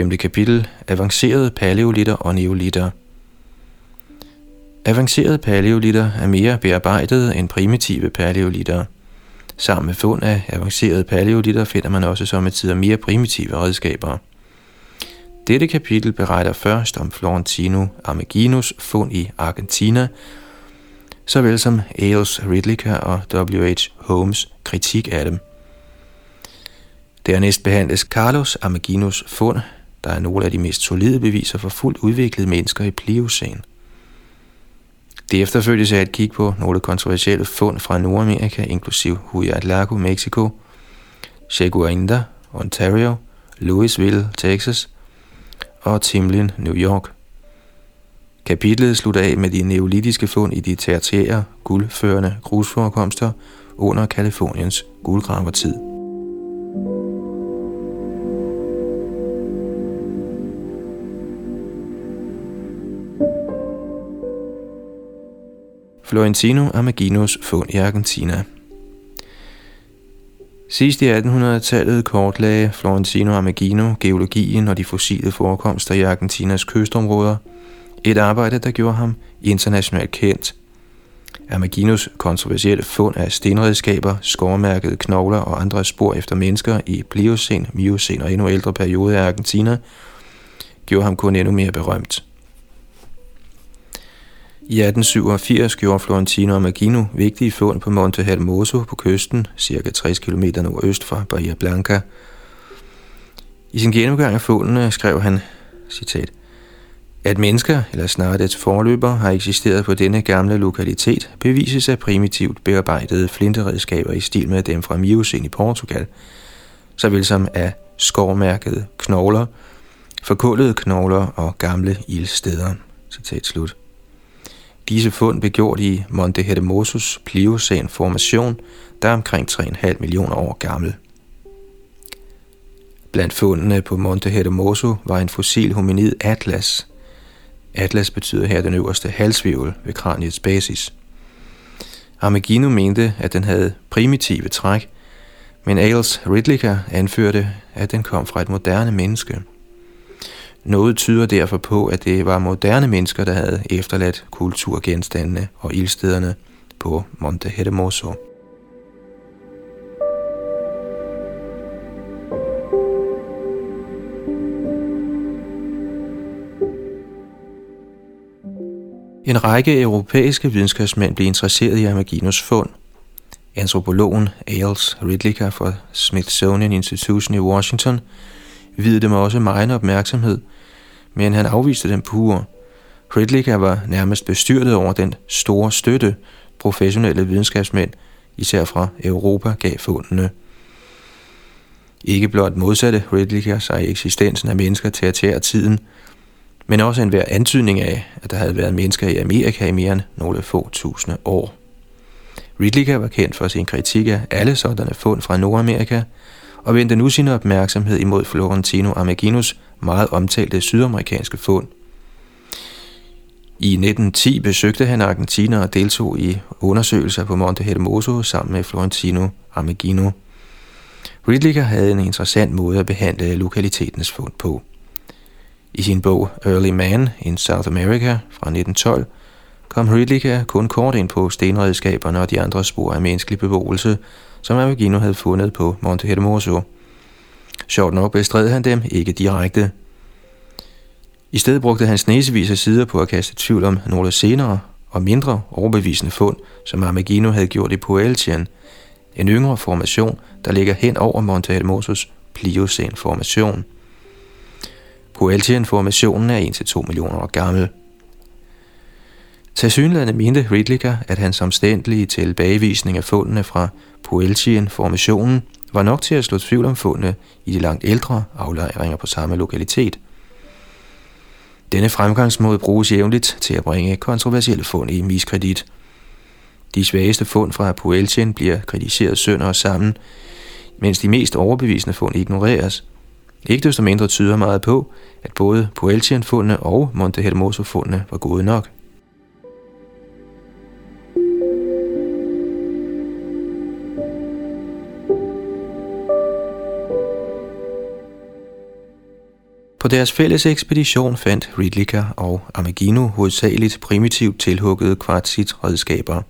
5. kapitel Avancerede paleolitter og neolitter Avancerede paleolitter er mere bearbejdede end primitive paleolitter. Sammen med fund af avancerede paleolitter finder man også som et tider mere primitive redskaber. Dette kapitel beretter først om Florentino Ameginos fund i Argentina, såvel som Ailes Ridlicker og W.H. Holmes kritik af dem. Dernæst behandles Carlos Ameginos fund, der er nogle af de mest solide beviser for fuldt udviklede mennesker i Pliocene. Det efterfølges af et kig på nogle kontroversielle fund fra Nordamerika, inklusiv Huayatlaco, Mexico, Cheguainda, Ontario, Louisville, Texas og Timlin, New York. Kapitlet slutter af med de neolitiske fund i de tertiære, guldførende grusforekomster under Kaliforniens guldgravertid. Florentino Amaginos fund i Argentina. Sidst i 1800-tallet kortlagde Florentino Amagino geologien og de fossile forekomster i Argentinas kystområder. Et arbejde, der gjorde ham internationalt kendt. Amaginos kontroversielle fund af stenredskaber, skovmærkede knogler og andre spor efter mennesker i Pliocen, Miocen og endnu ældre perioder af Argentina, gjorde ham kun endnu mere berømt. I 1887 gjorde Florentino Magino vigtige fund på Monte Hermoso på kysten, cirka 60 km nordøst fra Bahia Blanca. I sin gennemgang af fundene skrev han, citat, at mennesker, eller snarere dets forløber, har eksisteret på denne gamle lokalitet, bevises af primitivt bearbejdede flinteredskaber i stil med dem fra Miocene i Portugal, såvel som af skovmærkede knogler, forkullede knogler og gamle ildsteder. Citat slut. Disse fund blev gjort i Monte Hermosos Pliocæn formation, der er omkring 3,5 millioner år gammel. Blandt fundene på Monte Hermoso var en fossil hominid atlas. Atlas betyder her den øverste halsvivel ved kraniets basis. Armagino mente, at den havde primitive træk, men Ailes Ridlicker anførte, at den kom fra et moderne menneske. Noget tyder derfor på, at det var moderne mennesker, der havde efterladt kulturgenstandene og ildstederne på Monte Hermoso. En række europæiske videnskabsmænd blev interesseret i Amaginos fund. Antropologen Ailes Ridlicker fra Smithsonian Institution i Washington videde dem også meget opmærksomhed, men han afviste dem pure. Ridlicker var nærmest bestyrtet over den store støtte, professionelle videnskabsmænd, især fra Europa, gav fundene. Ikke blot modsatte Ridlicker sig eksistensen af mennesker til at tære tiden, men også enhver antydning af, at der havde været mennesker i Amerika i mere end nogle få tusinde år. Ridlicker var kendt for sin kritik af alle sådanne fund fra Nordamerika, og vendte nu sin opmærksomhed imod Florentino Ameginos meget omtalte sydamerikanske fund. I 1910 besøgte han Argentina og deltog i undersøgelser på Monte Hermoso sammen med Florentino Ameghino. Ridlicker havde en interessant måde at behandle lokalitetens fund på. I sin bog Early Man in South America fra 1912 kom Ridlicker kun kort ind på stenredskaberne og de andre spor af menneskelig beboelse, som Amagino havde fundet på Monte Hermoso. Sjovt nok bestred han dem ikke direkte. I stedet brugte han snesevis af sider på at kaste tvivl om nogle senere og mindre overbevisende fund, som Amagino havde gjort i Poeltian, en yngre formation, der ligger hen over Monte Hermosos Pliocene-formation. Poeltian-formationen er 1-2 millioner år gammel. Tilsyneladende mente Ridlicker, at hans omstændelige tilbagevisning af fundene fra Puelchi-informationen var nok til at slå tvivl om fundene i de langt ældre aflejringer på samme lokalitet. Denne fremgangsmåde bruges jævnligt til at bringe kontroversielle fund i miskredit. De svageste fund fra Puelchen bliver kritiseret sønder og sammen, mens de mest overbevisende fund ignoreres. Ikke desto mindre tyder meget på, at både Puelchen-fundene og Monte Hermoso-fundene var gode nok. På deres fælles ekspedition fandt Ridlika og Amagino hovedsageligt primitivt tilhuggede kvartsitredskaber.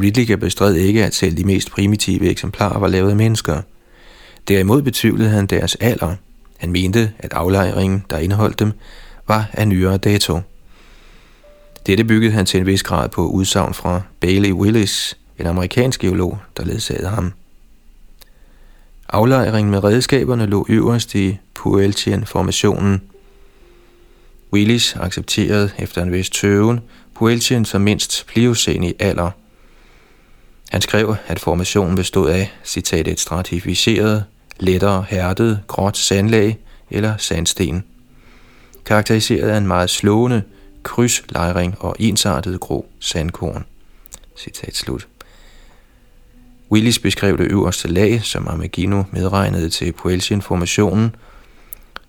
Ridlika bestred ikke, at selv de mest primitive eksemplarer var lavet af mennesker. Derimod betvivlede han deres alder. Han mente, at aflejringen, der indeholdt dem, var af nyere dato. Dette byggede han til en vis grad på udsagn fra Bailey Willis, en amerikansk geolog, der ledsagede ham. Aflejringen med redskaberne lå øverst i Pueltian-formationen. Willis accepterede efter en vis tøven Pueltian som mindst pliocen i alder. Han skrev, at formationen bestod af, citat, et stratificeret, lettere hærdet, gråt sandlag eller sandsten, karakteriseret af en meget slående krydslejring og ensartet grå sandkorn. Citat slut. Willis beskrev det øverste lag, som Amagino medregnede til Puelchien-formationen,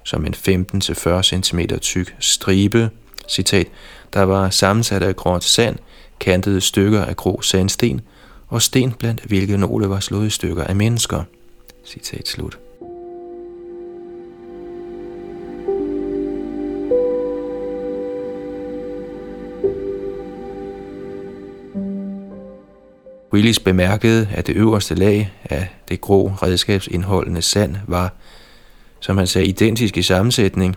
som en 15-40 cm tyk stribe, citat, der var sammensat af gråt sand, kantede stykker af grå sandsten og sten, blandt hvilke nogle var slået i stykker af mennesker. Citat slut. Willis bemærkede, at det øverste lag af det grå redskabsindholdende sand var, som han sagde, identisk i sammensætning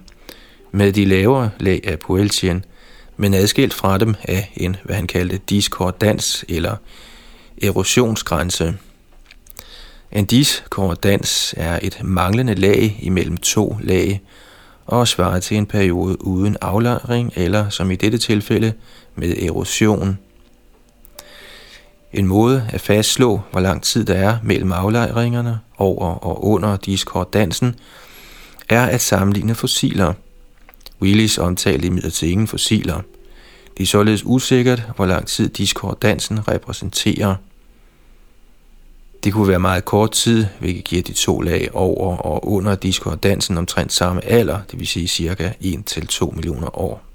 med de lavere lag af Puelchien, men adskilt fra dem af en, hvad han kaldte diskordans eller erosionsgrænse. En diskordans er et manglende lag imellem to lag og svarer til en periode uden aflejring eller, som i dette tilfælde, med erosion. En måde at fastslå, hvor lang tid der er mellem aflejringerne over og under diskordansen, er at sammenligne fossiler. Willis omtalte imidlertid ingen fossiler. Det er således usikkert, hvor lang tid diskordansen repræsenterer. Det kunne være meget kort tid, hvilket giver de to lag over og under diskordansen omtrent samme alder, det vil sige cirka 1-2 millioner år.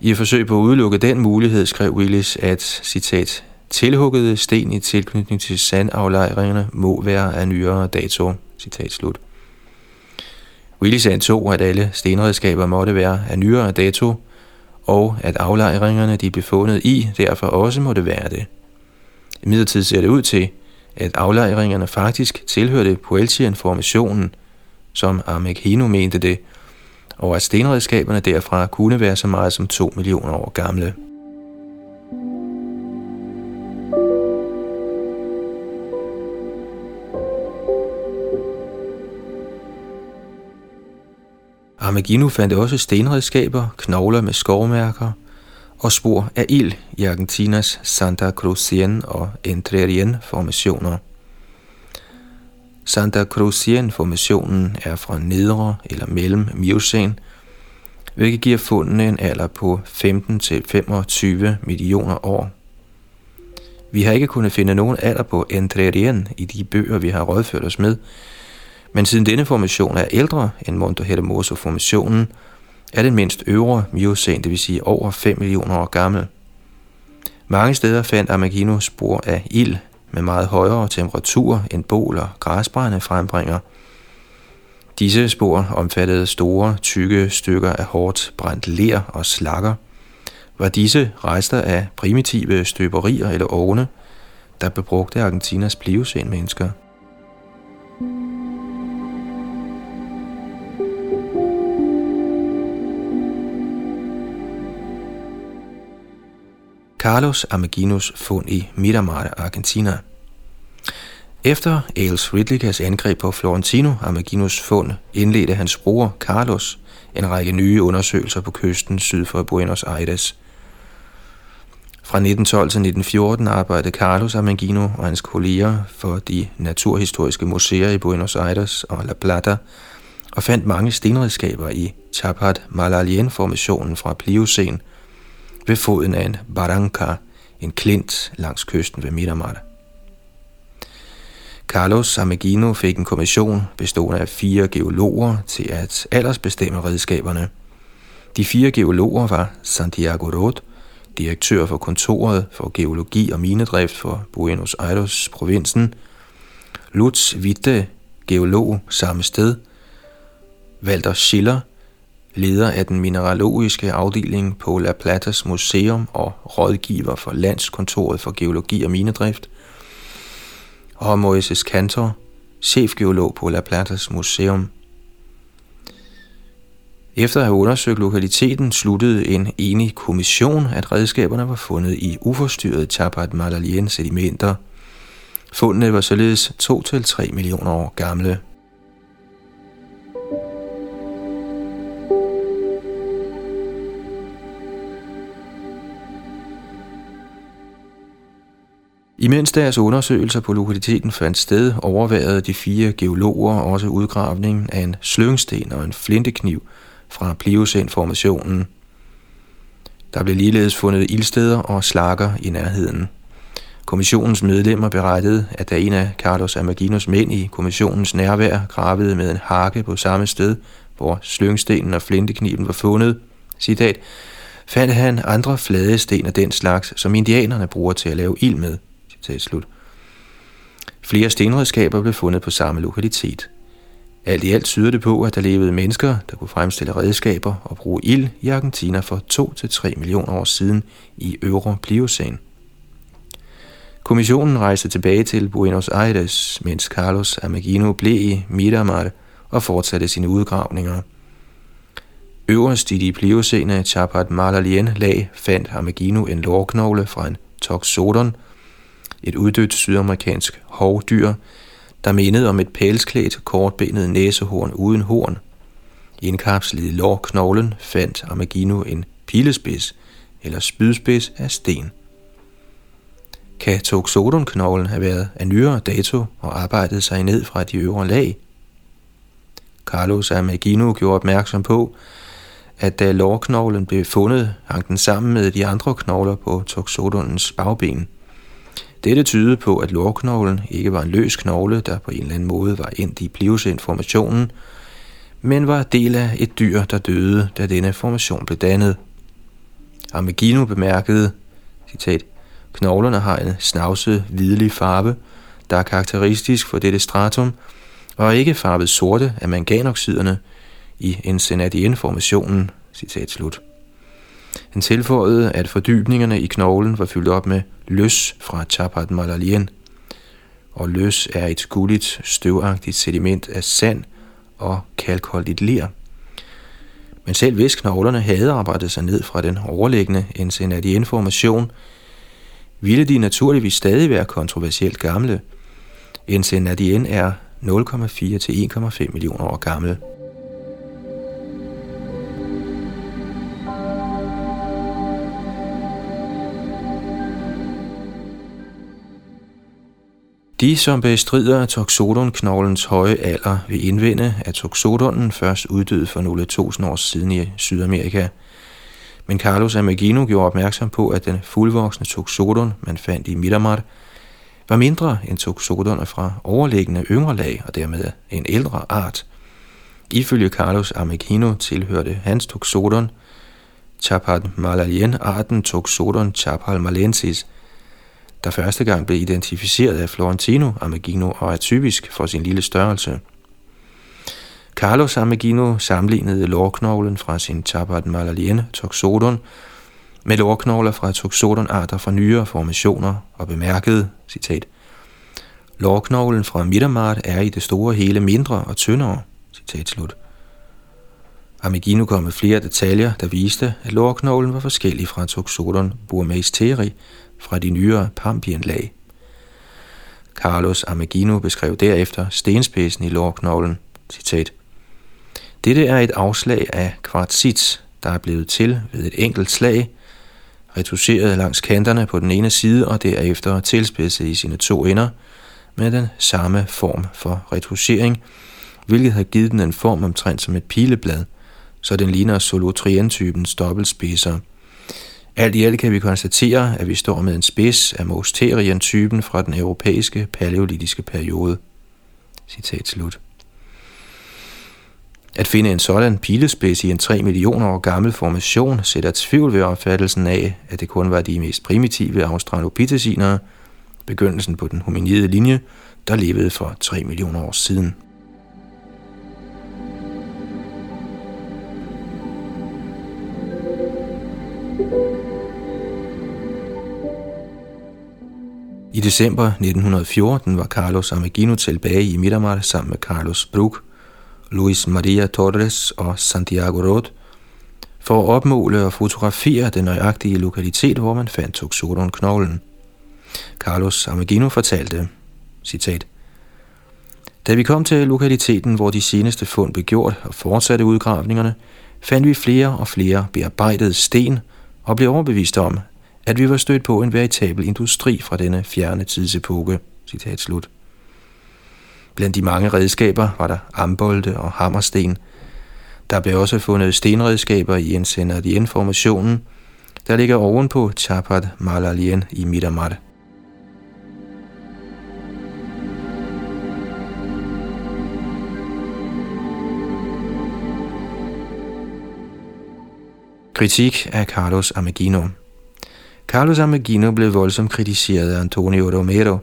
I et forsøg på at udelukke den mulighed skrev Willis, at, citat, tilhuggede sten i tilknytning til sandaflejringerne må være af nyere dato, citat slut. Willis antog, at alle stenredskaber måtte være af nyere dato, og at aflejringerne, de blev fundet i, derfor også måtte være det. I midlertid ser det ud til, at aflejringerne faktisk tilhørte Puelchien-formationen, som Armekino mente det, og at stenredskaberne derfra kunne være så meget som 2 millioner år gamle. Armagino fandt også stenredskaber, knogler med skovmærker og spor af ild i Argentinas Santa Cruzien og Entrerien formationer. Santa Cruzien-formationen er fra nedre eller mellem Miocæn, hvilket giver fundene en alder på 15-25 millioner år. Vi har ikke kunnet finde nogen alder på Entrerien i de bøger, vi har rådført os med, men siden denne formation er ældre end Monte Hermoso-formationen, er den mindst øvre Miocæn, det vil sige over 5 millioner år gammel. Mange steder fandt Amagino spor af ild med meget højere temperatur end bål og græsbrænde frembringer. Disse spor omfattede store, tykke stykker af hårdt brændt ler og slakker. Var disse rester af primitive støberier eller ovne, der bebrugte Argentinas pliocen-mennesker. Carlos Amaginos fund i Miramar, Argentina. Efter Ailes Ridlikas angreb på Florentino Amaginos fund, indledte hans bror Carlos en række nye undersøgelser på kysten syd for Buenos Aires. Fra 1912 til 1914 arbejdede Carlos Amagino og hans kolleger for de naturhistoriske museer i Buenos Aires og La Plata og fandt mange stenredskaber i Chapat Malalien-formationen fra Pliocen – ved foden af en barranca, en klint langs kysten ved Miramar. Carlos Amegino fik en kommission bestående af fire geologer til at aldersbestemme redskaberne. De fire geologer var Santiago Roth, direktør for kontoret for geologi og minedrift for Buenos Aires provinsen, Lutz Witte, geolog samme sted, Walter Schiller, leder af den mineralogiske afdeling på La Platas Museum og rådgiver for Landskontoret for Geologi og Minedrift, og Moises Kantor, chefgeolog på La Platas Museum. Efter at have undersøgt lokaliteten, sluttede en enig kommission, at redskaberne var fundet i uforstyrret Chapat Malalien sedimenter. Fundene var således 2-3 millioner år gamle. Imens deres undersøgelser på lokaliteten fandt sted, overværede de fire geologer også udgravningen af en slyngsten og en flintekniv fra Pliocene-formationen. Der blev ligeledes fundet ildsteder og slakker i nærheden. Kommissionens medlemmer berettede, at da en af Carlos Amaginos mænd i kommissionens nærvær gravede med en hakke på samme sted, hvor slyngstenen og flintekniven var fundet, citat, fandt han andre flade sten af den slags, som indianerne bruger til at lave ild med. Citat slut. Flere stenredskaber blev fundet på samme lokalitet. Alt i alt tyder det på, at der levede mennesker, der kunne fremstille redskaber og bruge ild i Argentina for 2-3 millioner år siden i Øvre Pliocene. Kommissionen rejste tilbage til Buenos Aires, mens Carlos Amagino blev i Miramar og fortsatte sine udgravninger. Øverst i de pliocene Chapat Malalien lag fandt Amagino en lårknogle fra en toxodon – et uddødt sydamerikansk hovdyr, der mindede om et pælsklædt, kortbenet næsehorn uden horn. Indkapslet i lårknoglen fandt Amagino en pilespids eller spydspids af sten. Kan Toxodon-knoglen have været af nyere dato og arbejdet sig ned fra de øvre lag? Carlos Amagino gjorde opmærksom på, at da lårknoglen blev fundet, hang den sammen med de andre knogler på Toxodonens bagben – dette tydede på, at lårknoglen ikke var en løs knogle, der på en eller anden måde var endt i pliusinformationen, men var del af et dyr, der døde, da denne formation blev dannet. Amagino bemærkede, citat, knoglerne har en snavset, hvidlig farve, der er karakteristisk for dette stratum, og ikke farvet sorte af manganoxiderne i ensenadien-formationen, citat slut. Han tilføjede, at fordybningerne i knoglen var fyldt op med løs fra Chapat Malalien, og løs er et gulligt, støvagtigt sediment af sand og kalkholdigt ler. Men selv hvis knoglerne havde arbejdet sig ned fra den overliggende Ensenadien-formation, ville de naturligvis stadig være kontroversielt gamle. Ensenadien er 0,4 til 1,5 millioner år gammel. De, som bestrider toxodonknoglens høje alder, vil indvende, at toxodonen først uddøde for nogle tusind år siden i Sydamerika. Men Carlos Amagino gjorde opmærksom på, at den fuldvoksne toxodon, man fandt i Miramar, var mindre end toxodoner fra overliggende yngre lag og dermed en ældre art. Ifølge Carlos Amagino tilhørte hans toxodon Chapad malalien-arten Toxodon chapalmalensis – der første gang blev identificeret af Florentino Amagino og er typisk for sin lille størrelse. Carlos Amagino sammenlignede lårknoglen fra sin Tabat Malalien Toxodon med lårknogler fra Toxodon-arter fra nyere formationer og bemærkede, citat, Lårknoglen fra Midtermart er i det store hele mindre og tyndere, citat slut. Amigino kom med flere detaljer, der viste, at lårknoglen var forskellig fra Toxodon burmeisteri, fra de nyere pampienlag. Carlos Amegino beskrev derefter stenspidsen i lårknoglen. Citat. Dette er et afslag af kvartsit, der er blevet til ved et enkelt slag, retuscheret langs kanterne på den ene side og derefter tilspidset i sine to ender med den samme form for retuschering, hvilket har givet den en form omtrent som et pileblad, så den ligner solotrientypens dobbeltspidser – alt i alt kan vi konstatere, at vi står med en spids af Mosterien-typen fra den europæiske paleolitiske periode. Citat slut. At finde en sådan pilespids i en 3 millioner år gammel formation sætter tvivl ved opfattelsen af, at det kun var de mest primitive australopitesinere, begyndelsen på den hominide linje, der levede for 3 millioner år siden. I december 1914 var Carlos Amagino tilbage i Miramar sammen med Carlos Brug, Luis Maria Torres og Santiago Rod for at opmåle og fotografere den nøjagtige lokalitet, hvor man fandt Tuxodon-knoglen. Carlos Amagino fortalte, citat, Da vi kom til lokaliteten, hvor de seneste fund blev gjort og fortsatte udgravningerne, fandt vi flere og flere bearbejdede sten og blev overbevist om, at vi var stødt på en veritabel industri fra denne fjerne tidsepoke. Citat slut. Blandt de mange redskaber var der ambolde og hammersten. Der blev også fundet stenredskaber i en sender i informationen, der ligger ovenpå Chapat Malalien i Miramar. Kritik af Carlos Amagino Carlos Amagino blev voldsomt kritiseret af Antonio Romero,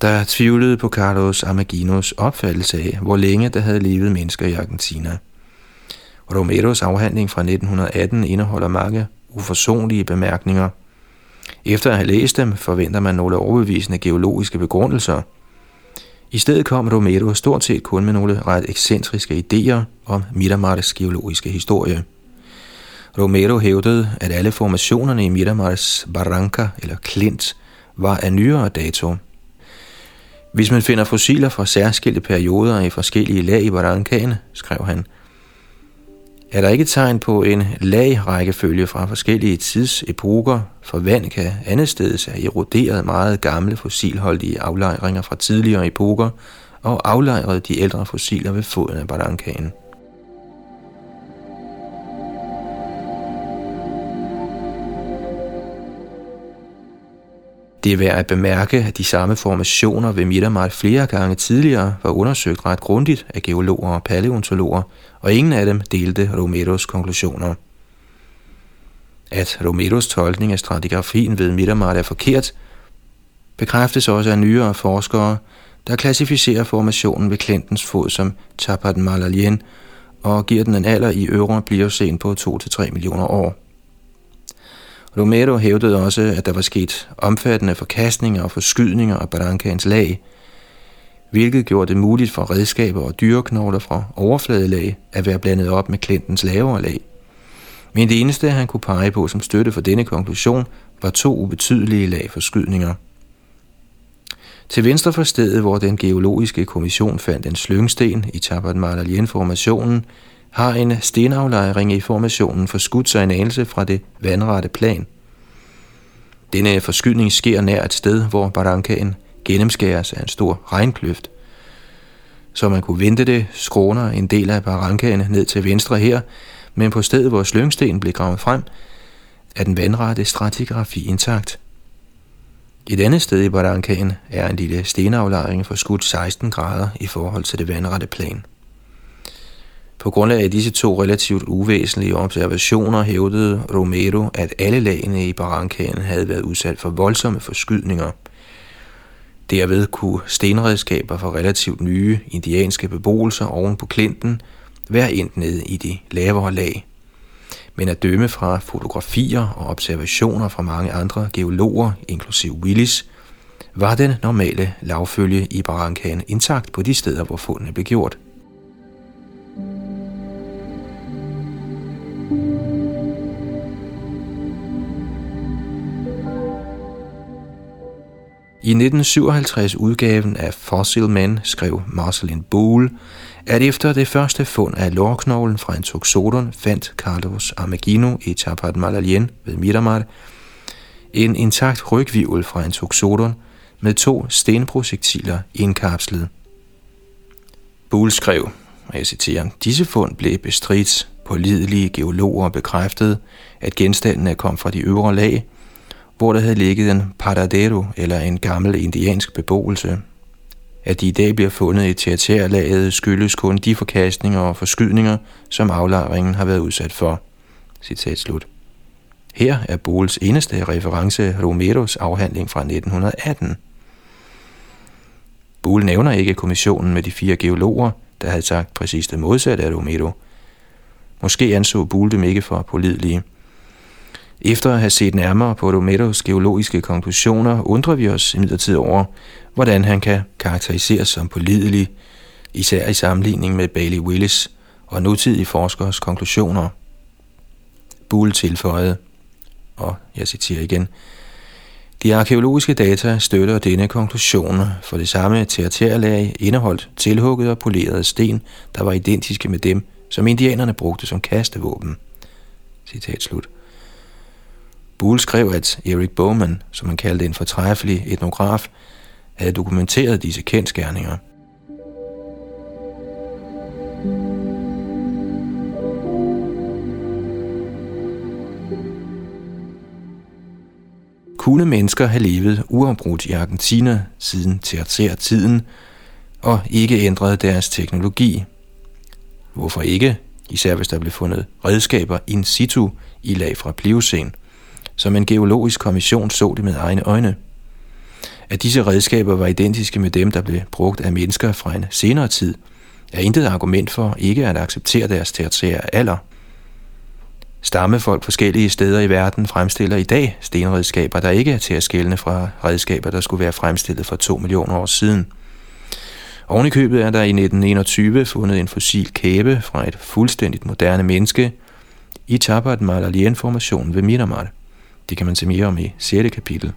der tvivlede på Carlos Amaginos opfattelse af, hvor længe der havde levet mennesker i Argentina. Romeros afhandling fra 1918 indeholder mange uforsonlige bemærkninger. Efter at have læst dem, forventer man nogle overbevisende geologiske begrundelser. I stedet kom Romero stort set kun med nogle ret ekscentriske idéer om Miramars geologiske historie. Romero hævdede, at alle formationerne i Miramars barranca eller klint var af nyere dato. Hvis man finder fossiler fra særskilte perioder i forskellige lag i barrancaen, skrev han, er der ikke tegn på en lagrækkefølge fra forskellige tidsepoker, for vand kan andetsteds have eroderet meget gamle fossilholdige aflejringer fra tidligere epoker og aflejret de ældre fossiler ved foden af barrancaen. Det er værd at bemærke, at de samme formationer ved Miramar flere gange tidligere var undersøgt ret grundigt af geologer og paleontologer, og ingen af dem delte Romeros konklusioner. At Romeros tolkning af stratigrafien ved Miramar er forkert, bekræftes også af nyere forskere, der klassificerer formationen ved klintens fod som Tapat Malalien og giver den en alder i øvre pliocen på 2-3 millioner år. Romero hævdede også, at der var sket omfattende forkastninger og forskydninger af Barrancaens lag, hvilket gjorde det muligt for redskaber og dyreknogler fra overfladelag at være blandet op med klintens lavere lag. Men det eneste, han kunne pege på som støtte for denne konklusion, var to ubetydelige lag forskydninger. Til venstre for stedet, hvor den geologiske kommission fandt en slyngsten i Tabat Marlalien-formationen, har en stenaflejring i formationen forskudt sig en anelse fra det vandrette plan. Denne forskydning sker nær et sted, hvor Barrancaen gennemskæres af en stor regnkløft. Så man kunne vente det, skråner en del af Barrancaen ned til venstre her, men på stedet, hvor slyngsten blev gravet frem, er den vandrette stratigrafi intakt. Et andet sted i Barrancaen er en lille stenaflejring forskudt 16 grader i forhold til det vandrette plan. På grundlag af disse to relativt uvæsentlige observationer hævdede Romero, at alle lagene i Barrancaen havde været udsat for voldsomme forskydninger. Derved kunne stenredskaber fra relativt nye indianske beboelser oven på klinten være endt ned i de lavere lag. Men at dømme fra fotografier og observationer fra mange andre geologer, inklusive Willis, var den normale lavfølge i Barrancaen intakt på de steder, hvor fundene blev gjort. I 1957-udgaven af Fossil Men skrev Marcelin Boole, at efter det første fund af lårknoglen fra en toxodon fandt Carlos Armagino i Tapat Malalien ved Miramar en intakt rygvivel fra en toxodon med to stenprojektiler indkapslet. Boole skrev, og jeg citerer, disse fund blev bestridt på lidelige geologer bekræftede, at genstandene kom fra de øvre lag, hvor der havde ligget en paradero eller en gammel indiansk beboelse. At de i dag bliver fundet i tertiærlaget skyldes kun de forkastninger og forskydninger, som aflejringen har været udsat for. Citat slut. Her er Boles eneste reference Romeros afhandling fra 1918. Bole nævner ikke kommissionen med de fire geologer, der havde sagt præcis det modsatte af Romero. Måske anså Bole dem ikke for pålidelige. Efter at have set nærmere på Romeros geologiske konklusioner, undrer vi os imidlertid over, hvordan han kan karakteriseres som pålidelig, især i sammenligning med Bailey Willis og nutidige forskers konklusioner. Bull tilføjede, og jeg citerer igen, de arkeologiske data støtter denne konklusion, for det samme tertiærlag indeholdt tilhugget og polerede sten, der var identiske med dem, som indianerne brugte som kastevåben. Citat slut. Bull skrev, at Erik Bowman, som han kaldte en fortræffelig etnograf, havde dokumenteret disse kendskærninger. Kunne mennesker have levet uafbrudt i Argentina siden tertiær-tiden og ikke ændret deres teknologi? Hvorfor ikke? Især hvis der blev fundet redskaber in situ i lag fra Pliocene som en geologisk kommission så det med egne øjne. At disse redskaber var identiske med dem, der blev brugt af mennesker fra en senere tid, er intet argument for ikke at acceptere deres tertiære alder – Stammefolk forskellige steder i verden fremstiller i dag stenredskaber, der ikke er til at skælne fra redskaber, der skulle være fremstillet for 2 millioner år siden. Oven i købet er der i 1921 fundet en fossil kæbe fra et fuldstændigt moderne menneske i Tabat Malalien-formationen ved Minamata. Det kan man se mere om i 6. kapitel.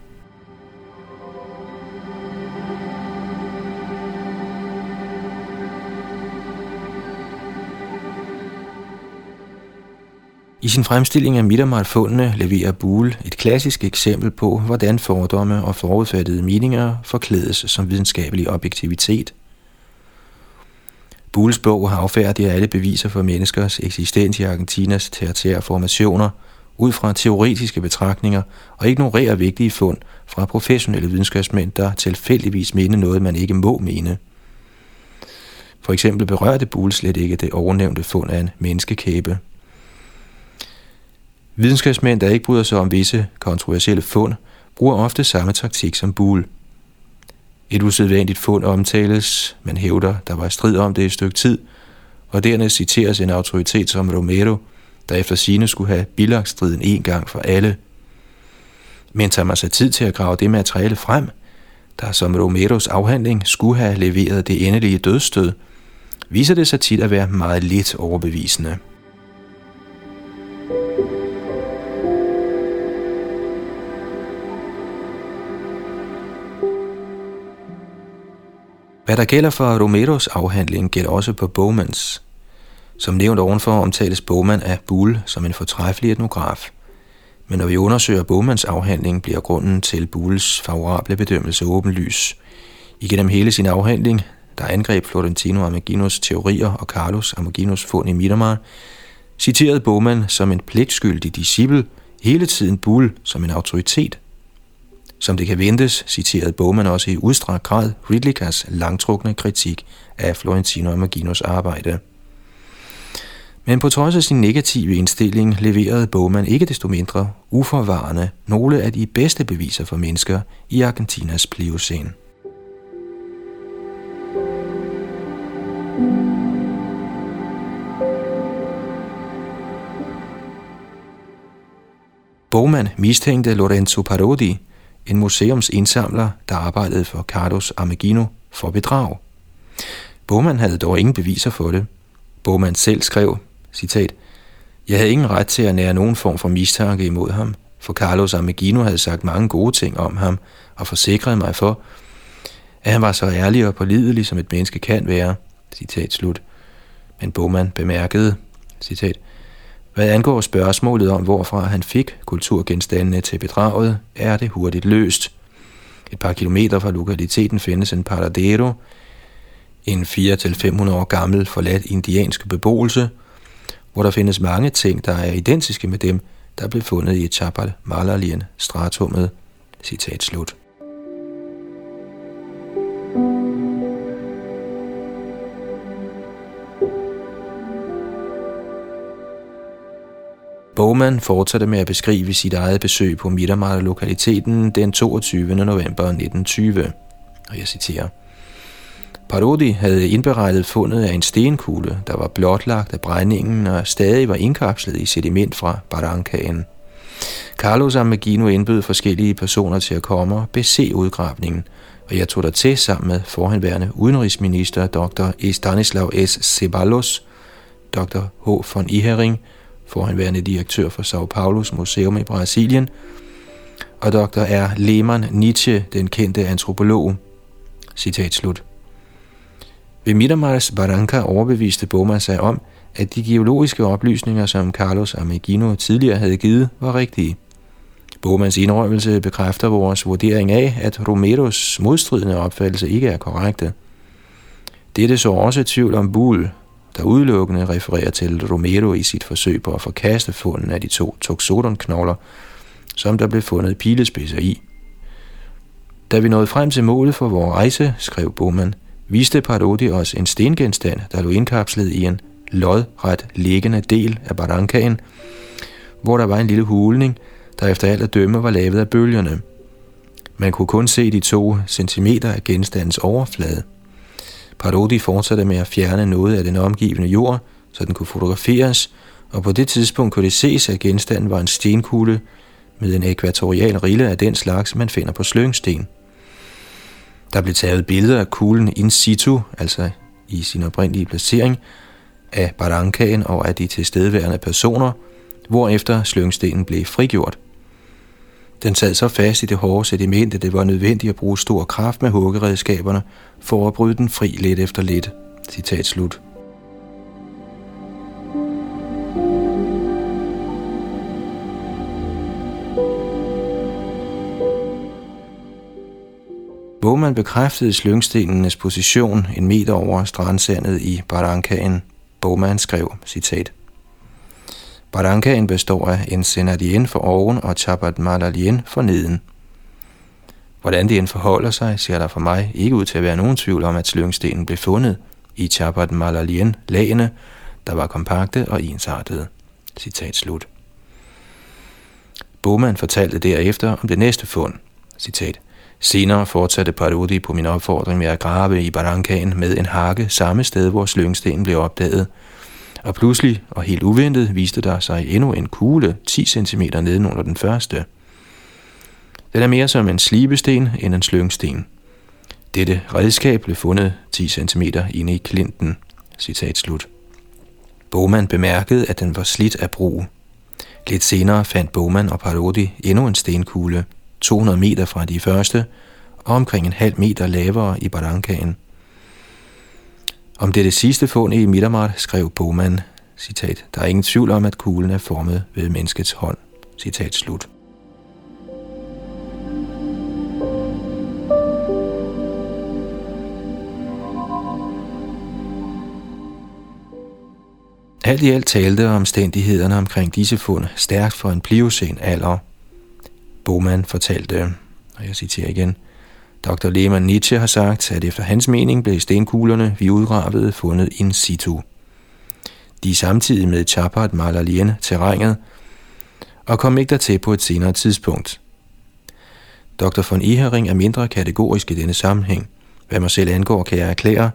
I sin fremstilling af Midtermarfundene leverer Buhl et klassisk eksempel på, hvordan fordomme og forudfattede meninger forklædes som videnskabelig objektivitet. Buhls bog har affærdigt alle beviser for menneskers eksistens i Argentinas tertiære formationer ud fra teoretiske betragtninger og ignorerer vigtige fund fra professionelle videnskabsmænd, der tilfældigvis mener noget, man ikke må mene. For eksempel berørte Buhl slet ikke det overnævnte fund af en menneskekæbe. Videnskabsmænd, der ikke bryder sig om visse kontroversielle fund, bruger ofte samme taktik som Buhl. Et usædvanligt fund omtales, man hævder, der var strid om det i et stykke tid, og dernæst citeres en autoritet som Romero, der efter sine skulle have bilagstriden en gang for alle. Men tager man sig tid til at grave det materiale frem, der som Romeros afhandling skulle have leveret det endelige dødstød, viser det sig tit at være meget lidt overbevisende. Hvad der gælder for Romeros afhandling, gælder også på Bowmans. Som nævnt ovenfor omtales Bogman af Bull som en fortræffelig etnograf. Men når vi undersøger Bogmans afhandling, bliver grunden til Bulls favorable bedømmelse åbenlys. Igennem hele sin afhandling, der angreb Florentino Amaginos teorier og Carlos Amaginos fund i Midtermar, citerede Bogman som en pligtskyldig disciple hele tiden Bull som en autoritet – som det kan ventes, citerede Bowman også i udstrakt grad Ridlikas langtrukne kritik af Florentino Amaginos arbejde. Men på trods af sin negative indstilling leverede Bowman ikke desto mindre uforvarende nogle af de bedste beviser for mennesker i Argentinas pliocene. Bowman mistænkte Lorenzo Parodi en museumsindsamler, der arbejdede for Carlos Armegino, for bedrag. Bowman havde dog ingen beviser for det. Bowman selv skrev, citat, Jeg havde ingen ret til at nære nogen form for mistanke imod ham, for Carlos Amegino havde sagt mange gode ting om ham og forsikrede mig for, at han var så ærlig og pålidelig, som et menneske kan være. Citat slut. Men Bowman bemærkede, citat, hvad angår spørgsmålet om, hvorfra han fik kulturgenstandene til bedraget, er det hurtigt løst. Et par kilometer fra lokaliteten findes en paradero, en 4-500 år gammel forladt indiansk beboelse, hvor der findes mange ting, der er identiske med dem, der blev fundet i Chapal Malalien stratummet. Citat slut. Bowman fortsatte med at beskrive sit eget besøg på Miramar-lokaliteten den 22. november 1920. Og jeg citerer. Parodi havde indberettet fundet af en stenkugle, der var blotlagt af brændingen og stadig var indkapslet i sediment fra Barankaen. Carlos Amagino indbød forskellige personer til at komme og bese udgravningen, og jeg tog der til sammen med forhenværende udenrigsminister Dr. Estanislav S. Ceballos, Dr. H. von Ihering, forhenværende direktør for São Paulos Museum i Brasilien, og Dr. R. Lehmann Nietzsche, den kendte antropolog. Citat slut. Ved Miramars Barranca overbeviste Bowman sig om, at de geologiske oplysninger, som Carlos Amegino tidligere havde givet, var rigtige. Bowmans indrømmelse bekræfter vores vurdering af, at Romeros modstridende opfattelse ikke er korrekte. Dette så også tvivl om Bull, der udelukkende refererer til Romero i sit forsøg på at forkaste funden af de to toxodonknogler, som der blev fundet pilespidser i. Da vi nåede frem til målet for vores rejse, skrev Bowman, viste Parodi os en stengenstand, der lå indkapslet i en lodret liggende del af barankaen, hvor der var en lille hulning, der efter alt at dømme var lavet af bølgerne. Man kunne kun se de to centimeter af genstandens overflade. Parodi fortsatte med at fjerne noget af den omgivende jord, så den kunne fotograferes, og på det tidspunkt kunne det ses, at genstanden var en stenkugle med en ekvatorial rille af den slags, man finder på slyngsten. Der blev taget billeder af kuglen in situ, altså i sin oprindelige placering, af barankaen og af de tilstedeværende personer, hvorefter slyngstenen blev frigjort. Den sad så fast i det hårde sediment, at det var nødvendigt at bruge stor kraft med huggeredskaberne for at bryde den fri lidt efter lidt. Citat slut. Bogman bekræftede slyngstenenes position en meter over strandsandet i Barankaen. Bogman skrev, citat, Barankaen består af en senadien for oven og chabat malalien for neden. Hvordan det end forholder sig, ser der for mig ikke ud til at være nogen tvivl om, at slyngstenen blev fundet i chabat malalien lagene, der var kompakte og ensartede. Citat slut. Bowman fortalte derefter om det næste fund. Citat. Senere fortsatte Parodi på min opfordring med at grave i Barankaen med en hakke samme sted, hvor slyngstenen blev opdaget, og pludselig og helt uventet viste der sig endnu en kugle 10 cm nedenunder den første. Den er mere som en slibesten end en slyngsten. Dette redskab blev fundet 10 cm inde i klinten. Citat slut. Bowman bemærkede, at den var slidt af brug. Lidt senere fandt Bowman og Parodi endnu en stenkugle, 200 meter fra de første, og omkring en halv meter lavere i Barankaen. Om det det sidste fund i Midtermart skrev Bowman, citat, der er ingen tvivl om, at kuglen er formet ved menneskets hånd. Citat slut. Alt i alt talte omstændighederne omkring disse fund stærkt for en pliocen alder. Bowman fortalte, og jeg citerer igen, Dr. Lehmann Nietzsche har sagt, at efter hans mening blev stenkuglerne, vi udgravede, fundet in situ. De er samtidig med Chapat Malalien terrænet, og kom ikke dertil på et senere tidspunkt. Dr. von Ehering er mindre kategorisk i denne sammenhæng. Hvad mig selv angår, kan jeg erklære,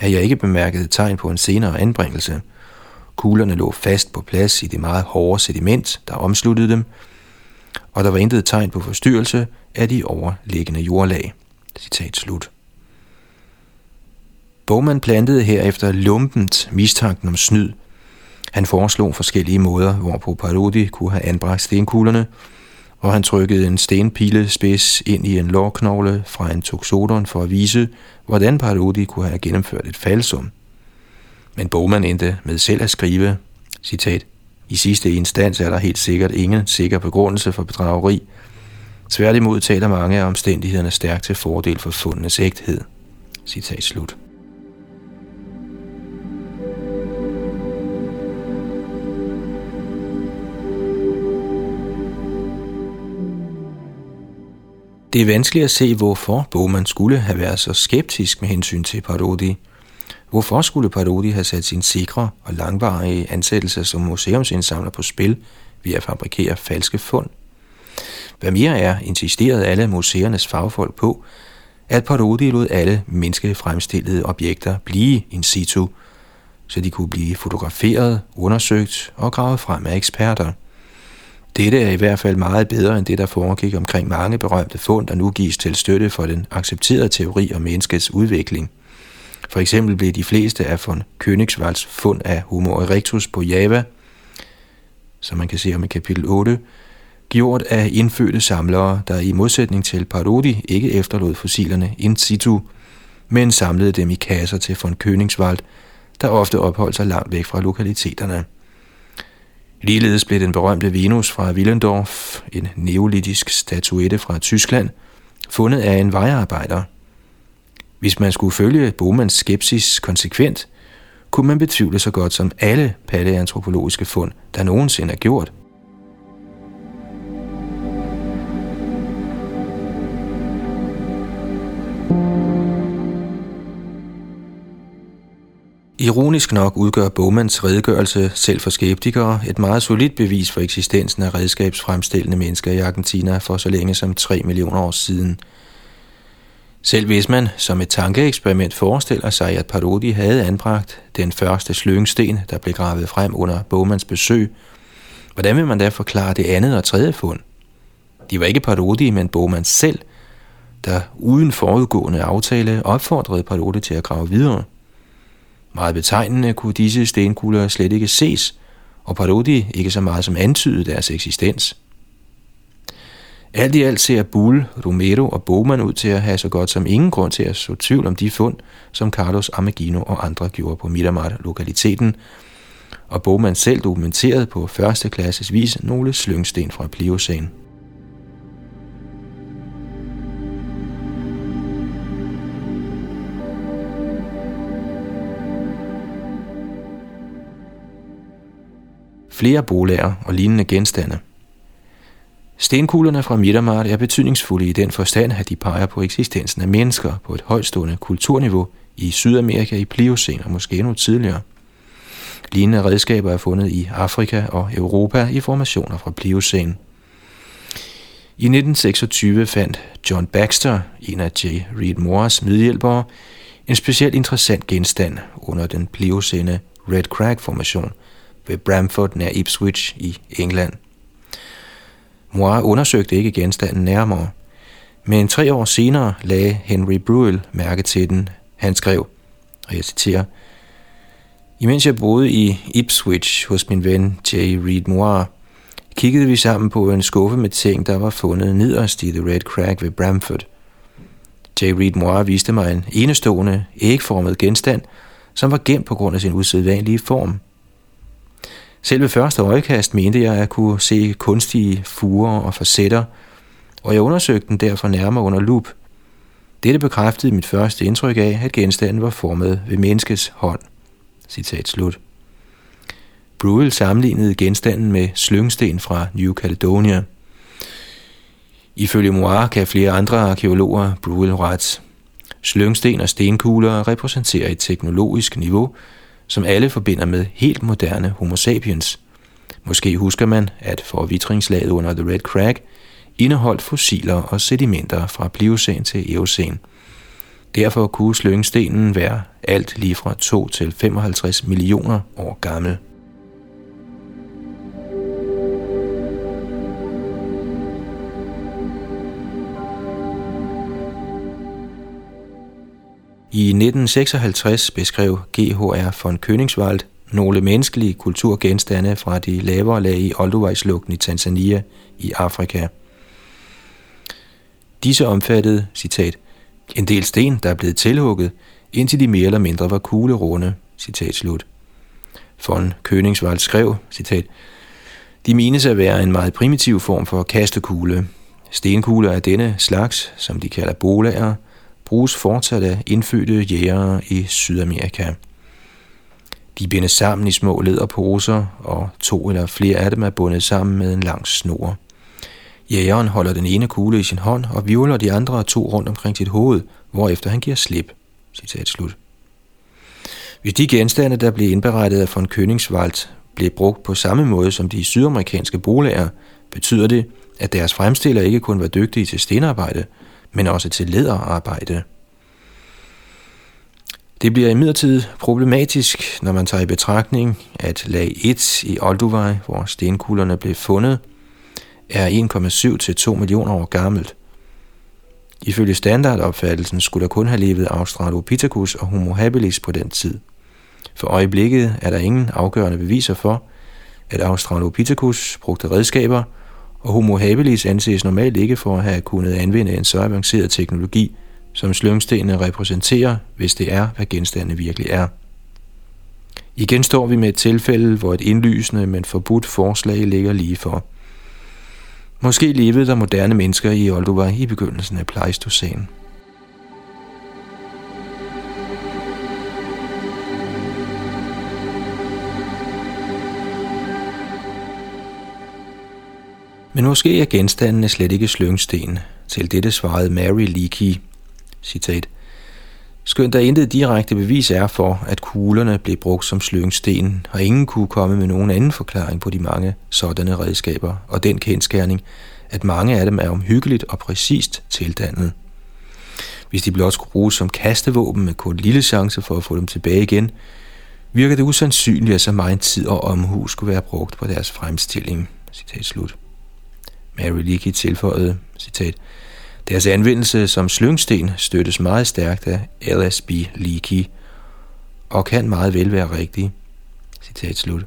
at jeg ikke bemærkede tegn på en senere anbringelse. Kuglerne lå fast på plads i det meget hårde sediment, der omsluttede dem, og der var intet tegn på forstyrrelse af de overliggende jordlag. Citat slut. Bowman plantede herefter lumpent mistanken om snyd. Han foreslog forskellige måder, hvorpå Parodi kunne have anbragt stenkuglerne, og han trykkede en stenpilespids ind i en lårknogle fra en toxodon for at vise, hvordan Parodi kunne have gennemført et falsum. Men Bowman endte med selv at skrive, citat, i sidste instans er der helt sikkert ingen sikker begrundelse for bedrageri. Tværtimod taler mange af omstændighederne stærkt til fordel for fundenes ægthed. Citat slut. Det er vanskeligt at se, hvorfor Bowman skulle have været så skeptisk med hensyn til Parodi. Hvorfor skulle Parodi have sat sin sikre og langvarige ansættelse som museumsindsamler på spil ved at fabrikere falske fund? Hvad mere er, insisterede alle museernes fagfolk på, at Parodi lod alle menneskefremstillede objekter blive in situ, så de kunne blive fotograferet, undersøgt og gravet frem af eksperter. Dette er i hvert fald meget bedre end det, der foregik omkring mange berømte fund, der nu gives til støtte for den accepterede teori om menneskets udvikling. For eksempel blev de fleste af von Königswalds fund af Homo erectus på Java, som man kan se om i kapitel 8, gjort af indfødte samlere, der i modsætning til Parodi ikke efterlod fossilerne in situ, men samlede dem i kasser til von Königswald, der ofte opholdt sig langt væk fra lokaliteterne. Ligeledes blev den berømte Venus fra Willendorf, en neolitisk statuette fra Tyskland, fundet af en vejarbejder. Hvis man skulle følge Bomans skepsis konsekvent, kunne man betvivle så godt som alle paleantropologiske fund, der nogensinde er gjort – Ironisk nok udgør Bowmans redegørelse selv for skeptikere et meget solidt bevis for eksistensen af redskabsfremstillende mennesker i Argentina for så længe som 3 millioner år siden. Selv hvis man som et tankeeksperiment forestiller sig, at Parodi havde anbragt den første slyngsten, der blev gravet frem under Bowmans besøg, hvordan vil man da forklare det andet og tredje fund? De var ikke Parodi, men Bowman selv, der uden forudgående aftale opfordrede Parodi til at grave videre – meget betegnende kunne disse stenkugler slet ikke ses, og Parodi ikke så meget som antydede deres eksistens. Alt i alt ser Bull, Romero og Bowman ud til at have så godt som ingen grund til at så tvivl om de fund, som Carlos Amagino og andre gjorde på Miramar-lokaliteten, og Bowman selv dokumenterede på første klasses vis nogle slyngsten fra Pliocene. flere bolager og lignende genstande. Stenkuglerne fra Midtermart er betydningsfulde i den forstand, at de peger på eksistensen af mennesker på et højtstående kulturniveau i Sydamerika i Pliocen og måske endnu tidligere. Lignende redskaber er fundet i Afrika og Europa i formationer fra Pliocen. I 1926 fandt John Baxter, en af J. Reed Moores medhjælpere, en specielt interessant genstand under den pliocene Red Crag-formation – ved Bramford nær Ipswich i England. Moir undersøgte ikke genstanden nærmere, men tre år senere lagde Henry Bruel mærke til den. Han skrev, og jeg citerer, Imens jeg boede i Ipswich hos min ven J. Reed Moir, kiggede vi sammen på en skuffe med ting, der var fundet nederst i The Red Crack ved Bramford. J. Reed Moir viste mig en enestående, ægformet genstand, som var gemt på grund af sin usædvanlige form – selv ved første øjekast mente jeg at kunne se kunstige furer og facetter, og jeg undersøgte den derfor nærmere under lup. Dette bekræftede mit første indtryk af, at genstanden var formet ved menneskets hånd. Citat slut. Bruel sammenlignede genstanden med slyngsten fra New Caledonia. Ifølge Moir kan flere andre arkeologer Bruel ret. Slyngsten og stenkugler repræsenterer et teknologisk niveau, som alle forbinder med helt moderne homo sapiens. Måske husker man, at forvitringslaget under The Red Crag indeholdt fossiler og sedimenter fra Pliocæn til Eocæn. Derfor kunne slyngstenen være alt lige fra 2 til 55 millioner år gammel. I 1956 beskrev G.H.R. von Königswald nogle menneskelige kulturgenstande fra de lavere lag i Olduvejslugten i Tanzania i Afrika. Disse omfattede, citat, en del sten, der er blevet tilhugget, indtil de mere eller mindre var kuglerunde, citat slut. Von Königswald skrev, citat, de menes at være en meget primitiv form for kastekugle. Stenkugler af denne slags, som de kalder bolager, bruges fortsat af indfødte jægere i Sydamerika. De bindes sammen i små læderposer, og to eller flere af dem er bundet sammen med en lang snor. Jægeren holder den ene kugle i sin hånd og vivler de andre to rundt omkring sit hoved, hvorefter han giver slip. Citat slut. Hvis de genstande, der blev indberettet af von Königswald, blev brugt på samme måde som de sydamerikanske bolager, betyder det, at deres fremstiller ikke kun var dygtige til stenarbejde, men også til lederarbejde. Det bliver imidlertid problematisk, når man tager i betragtning, at lag 1 i Olduvai, hvor stenkuglerne blev fundet, er 1,7 til 2 millioner år gammelt. Ifølge standardopfattelsen skulle der kun have levet Australopithecus og Homo habilis på den tid. For øjeblikket er der ingen afgørende beviser for, at Australopithecus brugte redskaber, og Homo habilis anses normalt ikke for at have kunnet anvende en så avanceret teknologi, som slyngstenene repræsenterer, hvis det er, hvad genstandene virkelig er. Igen står vi med et tilfælde, hvor et indlysende, men forbudt forslag ligger lige for. Måske levede der moderne mennesker i Olduvai i begyndelsen af Pleistocæn. Men måske er genstandene slet ikke slyngsten. Til dette svarede Mary Leakey, citat, Skønt der intet direkte bevis er for, at kuglerne blev brugt som slyngsten, og ingen kunne komme med nogen anden forklaring på de mange sådanne redskaber, og den kendskærning, at mange af dem er omhyggeligt og præcist tildannet. Hvis de blot skulle bruges som kastevåben med kun lille chance for at få dem tilbage igen, virker det usandsynligt, at så meget tid og omhu skulle være brugt på deres fremstilling. Citat slut. Mary Leakey tilføjede, citat, deres anvendelse som slyngsten støttes meget stærkt af LSB Leakey og kan meget vel være rigtig. Citat slut.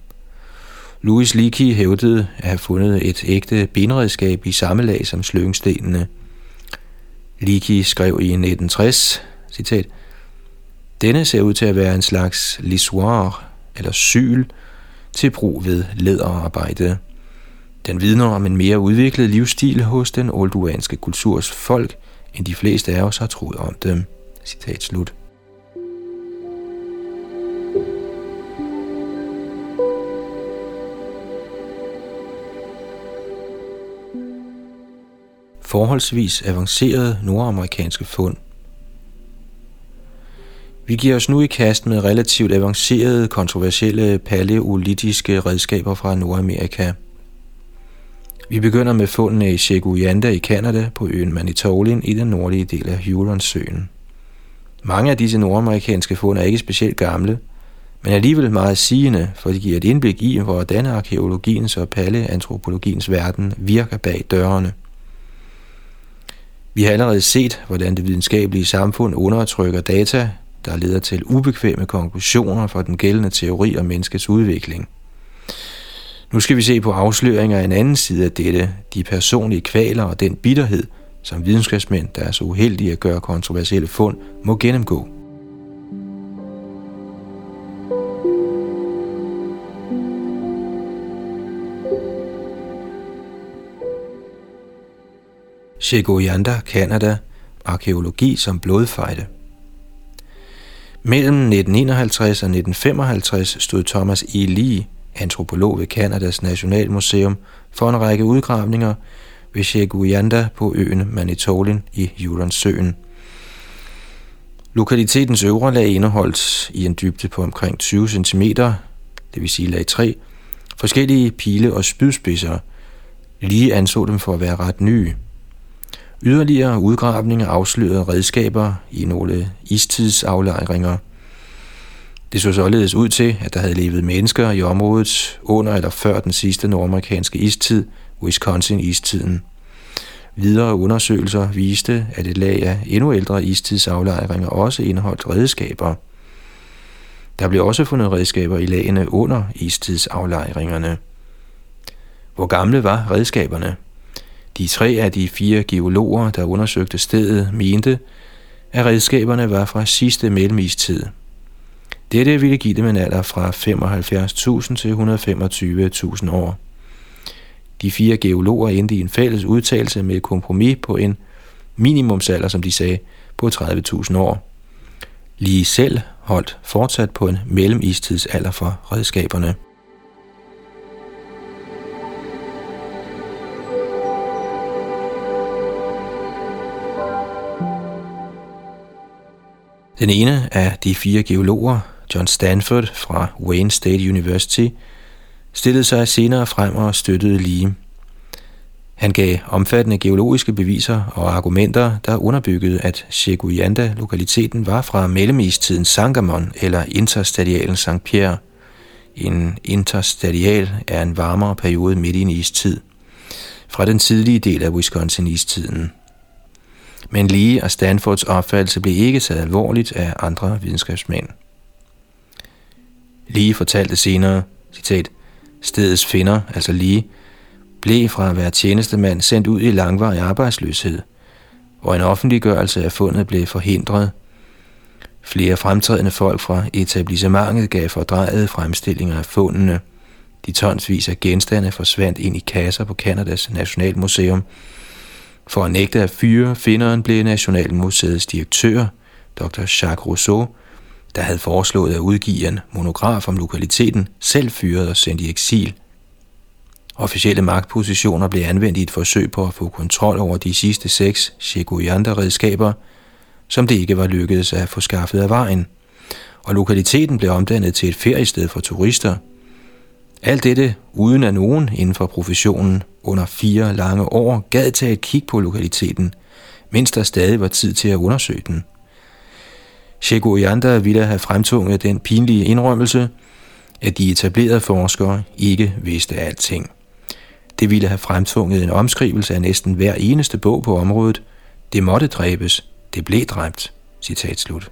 Louis Leakey hævdede at have fundet et ægte benredskab i samme lag som slyngstenene. Leakey skrev i 1960, citat, Denne ser ud til at være en slags lissoir eller syl til brug ved læderarbejde. Den vidner om en mere udviklet livsstil hos den olduanske kulturs folk, end de fleste af os har troet om dem. Citat slut. Forholdsvis avancerede nordamerikanske fund vi giver os nu i kast med relativt avancerede, kontroversielle paleolitiske redskaber fra Nordamerika – vi begynder med fundene i Cheguyanda i Kanada på øen Manitolin i den nordlige del af Huronsøen. Mange af disse nordamerikanske fund er ikke specielt gamle, men alligevel meget sigende, for de giver et indblik i, hvordan arkeologiens og paleantropologiens verden virker bag dørene. Vi har allerede set, hvordan det videnskabelige samfund undertrykker data, der leder til ubekvemme konklusioner for den gældende teori om menneskets udvikling – nu skal vi se på afsløringer af en anden side af dette, de personlige kvaler og den bitterhed, som videnskabsmænd, der er så uheldige at gøre kontroversielle fund, må gennemgå. Chegoyanda, Canada, arkeologi som blodfejde. Mellem 1951 og 1955 stod Thomas E. Lee antropolog ved Kanadas Nationalmuseum, for en række udgravninger ved Chegoyanda på øen Manitolin i Juronsøen. Lokalitetens øvre lag indeholdt i en dybde på omkring 20 cm, det vil sige lag 3, forskellige pile og spydspidser. Lige anså dem for at være ret nye. Yderligere udgravninger afslørede redskaber i nogle istidsaflejringer – det så således ud til, at der havde levet mennesker i området under eller før den sidste nordamerikanske istid, Wisconsin-istiden. Videre undersøgelser viste, at et lag af endnu ældre istidsaflejringer også indeholdt redskaber. Der blev også fundet redskaber i lagene under istidsaflejringerne. Hvor gamle var redskaberne? De tre af de fire geologer, der undersøgte stedet, mente, at redskaberne var fra sidste mellemistid – dette ville give dem en alder fra 75.000 til 125.000 år. De fire geologer endte i en fælles udtalelse med et kompromis på en minimumsalder, som de sagde, på 30.000 år. Lige selv holdt fortsat på en mellemistidsalder for redskaberne. Den ene af de fire geologer, John Stanford fra Wayne State University, stillede sig senere frem og støttede lige. Han gav omfattende geologiske beviser og argumenter, der underbyggede, at Cheguyanda-lokaliteten var fra mellemistiden Sangamon eller interstadialen St. Pierre. En interstadial er en varmere periode midt i en istid. fra den tidlige del af Wisconsin-istiden. Men Lee og Stanfords opfattelse blev ikke taget alvorligt af andre videnskabsmænd. Lee fortalte senere, citat, stedets finder, altså Lee, blev fra at være tjenestemand sendt ud i langvarig arbejdsløshed, hvor en offentliggørelse af fundet blev forhindret. Flere fremtrædende folk fra etablissementet gav fordrejede fremstillinger af fundene. De tonsvis af genstande forsvandt ind i kasser på Kanadas Nationalmuseum. For at nægte at fyre finderen blev Nationalmuseets direktør, Dr. Jacques Rousseau, der havde foreslået at udgive en monograf om lokaliteten, selv fyret og sendt i eksil – Officielle magtpositioner blev anvendt i et forsøg på at få kontrol over de sidste seks Shegoyanda-redskaber, som det ikke var lykkedes at få skaffet af vejen, og lokaliteten blev omdannet til et feriested for turister. Alt dette uden at nogen inden for professionen under fire lange år gad tage et kig på lokaliteten, mens der stadig var tid til at undersøge den. Shegoyanda ville have fremtunget den pinlige indrømmelse, at de etablerede forskere ikke vidste alting. Det ville have fremtvunget en omskrivelse af næsten hver eneste bog på området. Det måtte dræbes. Det blev dræbt. Citat slut.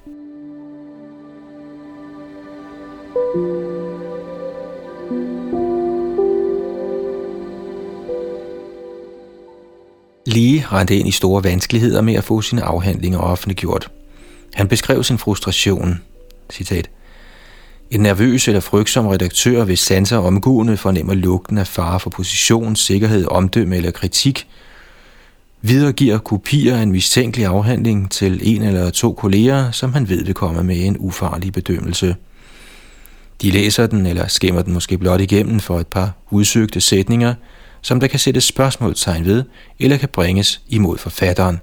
Lige rendte ind i store vanskeligheder med at få sine afhandlinger offentliggjort. Han beskrev sin frustration. Citat. En nervøs eller frygtsom redaktør, hvis sanser omgående fornemmer lugten af fare for position, sikkerhed, omdømme eller kritik, videregiver kopier af en mistænkelig afhandling til en eller to kolleger, som han ved vil komme med en ufarlig bedømmelse. De læser den eller skimmer den måske blot igennem for et par udsøgte sætninger, som der kan sættes spørgsmålstegn ved eller kan bringes imod forfatteren.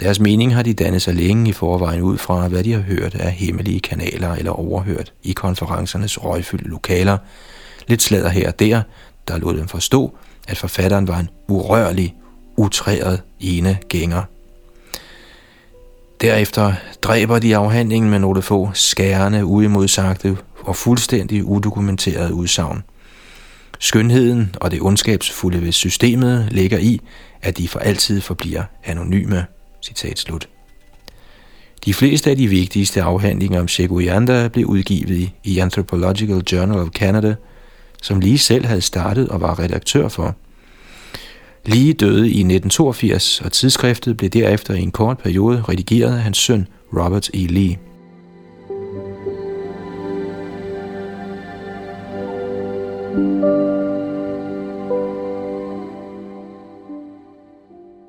Deres mening har de dannet sig længe i forvejen ud fra, hvad de har hørt af hemmelige kanaler eller overhørt i konferencernes røgfyldte lokaler. Lidt slader her og der, der lod dem forstå, at forfatteren var en urørlig, utræret ene gænger. Derefter dræber de afhandlingen med nogle få skærende, uimodsagte og fuldstændig udokumenterede udsagn. Skønheden og det ondskabsfulde ved systemet ligger i, at de for altid forbliver anonyme. Citat slut. De fleste af de vigtigste afhandlinger om Chegoyanda blev udgivet i Anthropological Journal of Canada, som lige selv havde startet og var redaktør for. Lige døde i 1982, og tidsskriftet blev derefter i en kort periode redigeret af hans søn Robert E. Lee.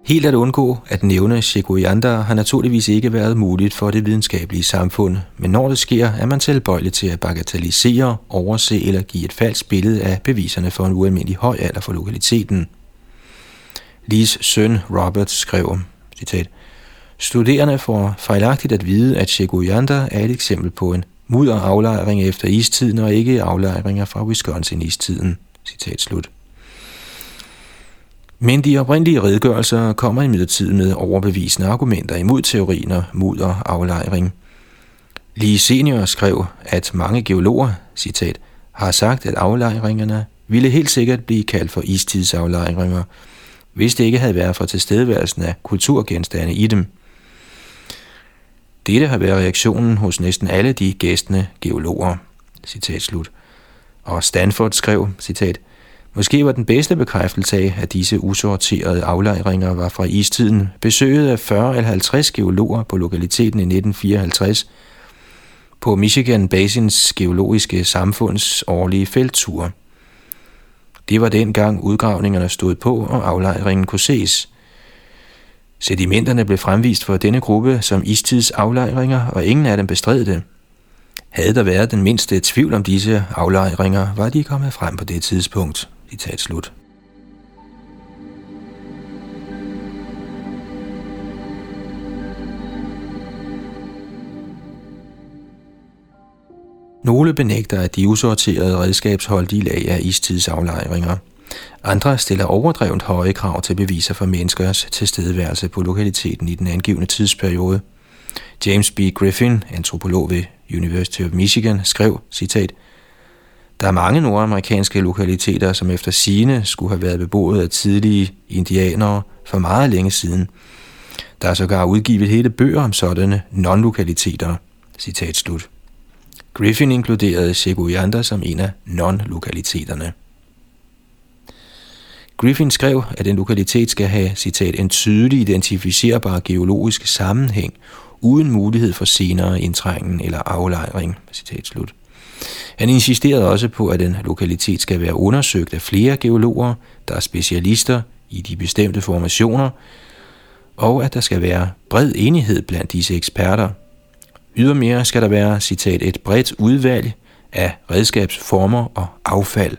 Helt at undgå at nævne Shikoyanda har naturligvis ikke været muligt for det videnskabelige samfund, men når det sker, er man tilbøjelig til at bagatellisere, overse eller give et falsk billede af beviserne for en ualmindelig høj alder for lokaliteten. Lees søn Robert skrev, citat, Studerende får fejlagtigt at vide, at Shikoyanda er et eksempel på en mudderaflejring efter istiden og ikke aflejringer fra Wisconsin-istiden. Citat slut. Men de oprindelige redegørelser kommer imidlertid med overbevisende argumenter imod teorien og mudder aflejring. Lige senior skrev, at mange geologer, citat, har sagt, at aflejringerne ville helt sikkert blive kaldt for istidsaflejringer, hvis det ikke havde været for tilstedeværelsen af kulturgenstande i dem. Dette har været reaktionen hos næsten alle de gæstende geologer. Citat slut. Og Stanford skrev, citat, Måske var den bedste bekræftelse af, at disse usorterede aflejringer var fra istiden, besøget af 40 eller 50 geologer på lokaliteten i 1954 på Michigan Basins Geologiske Samfunds årlige felttur. Det var dengang udgravningerne stod på, og aflejringen kunne ses. Sedimenterne blev fremvist for denne gruppe som istidsaflejringer, og ingen af dem bestred det. Havde der været den mindste tvivl om disse aflejringer, var de kommet frem på det tidspunkt. Citat slut. Nogle benægter, at de usorterede redskabsholdige lag er istidsaflejringer. Andre stiller overdrevent høje krav til beviser for menneskers tilstedeværelse på lokaliteten i den angivende tidsperiode. James B. Griffin, antropolog ved University of Michigan, skrev, citat, der er mange nordamerikanske lokaliteter, som efter sine skulle have været beboet af tidlige indianere for meget længe siden. Der er sågar udgivet hele bøger om sådanne non-lokaliteter. Citat slut. Griffin inkluderede Seguyander som en af non-lokaliteterne. Griffin skrev, at en lokalitet skal have, citat, en tydelig identificerbar geologisk sammenhæng, uden mulighed for senere indtrængen eller aflejring. Citat slut. Han insisterede også på, at en lokalitet skal være undersøgt af flere geologer, der er specialister i de bestemte formationer, og at der skal være bred enighed blandt disse eksperter. Ydermere skal der være, citat, et bredt udvalg af redskabsformer og affald,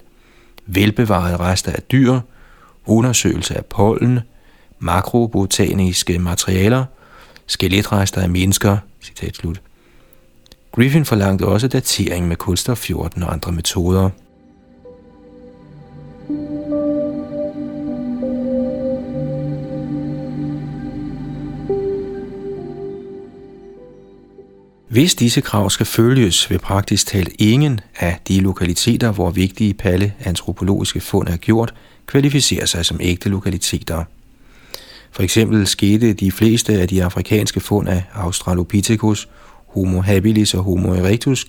velbevarede rester af dyr, undersøgelse af pollen, makrobotaniske materialer, skeletrester af mennesker, citat slut. Griffin forlangte også datering med kulstof 14 og andre metoder. Hvis disse krav skal følges, vil praktisk talt ingen af de lokaliteter, hvor vigtige paleantropologiske fund er gjort, kvalificere sig som ægte lokaliteter. For eksempel skete de fleste af de afrikanske fund af Australopithecus, Homo habilis og Homo erectus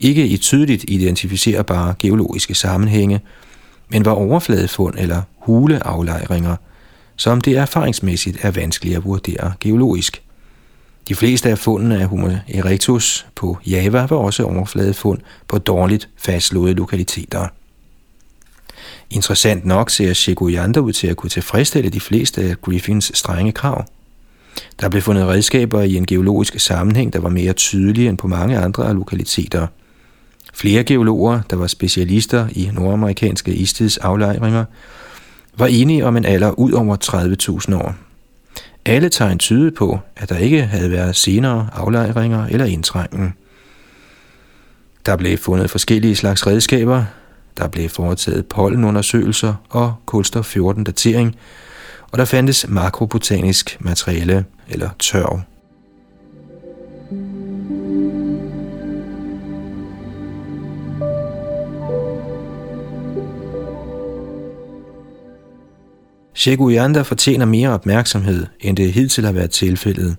ikke i tydeligt identificerbare geologiske sammenhænge, men var overfladefund eller huleaflejringer, som det erfaringsmæssigt er vanskeligt at vurdere geologisk. De fleste af fundene af Homo erectus på Java var også overfladefund på dårligt fastslåede lokaliteter. Interessant nok ser Shegoyanda ud til at kunne tilfredsstille de fleste af Griffins strenge krav. Der blev fundet redskaber i en geologisk sammenhæng, der var mere tydelige end på mange andre lokaliteter. Flere geologer, der var specialister i nordamerikanske istidsaflejringer, var enige om en alder ud over 30.000 år. Alle tegn tydede på, at der ikke havde været senere aflejringer eller indtrængen. Der blev fundet forskellige slags redskaber, der blev foretaget pollenundersøgelser og kulstof 14-datering, og der fandtes makrobotanisk materiale eller tørv. Sheguyanda fortjener mere opmærksomhed, end det hidtil har været tilfældet.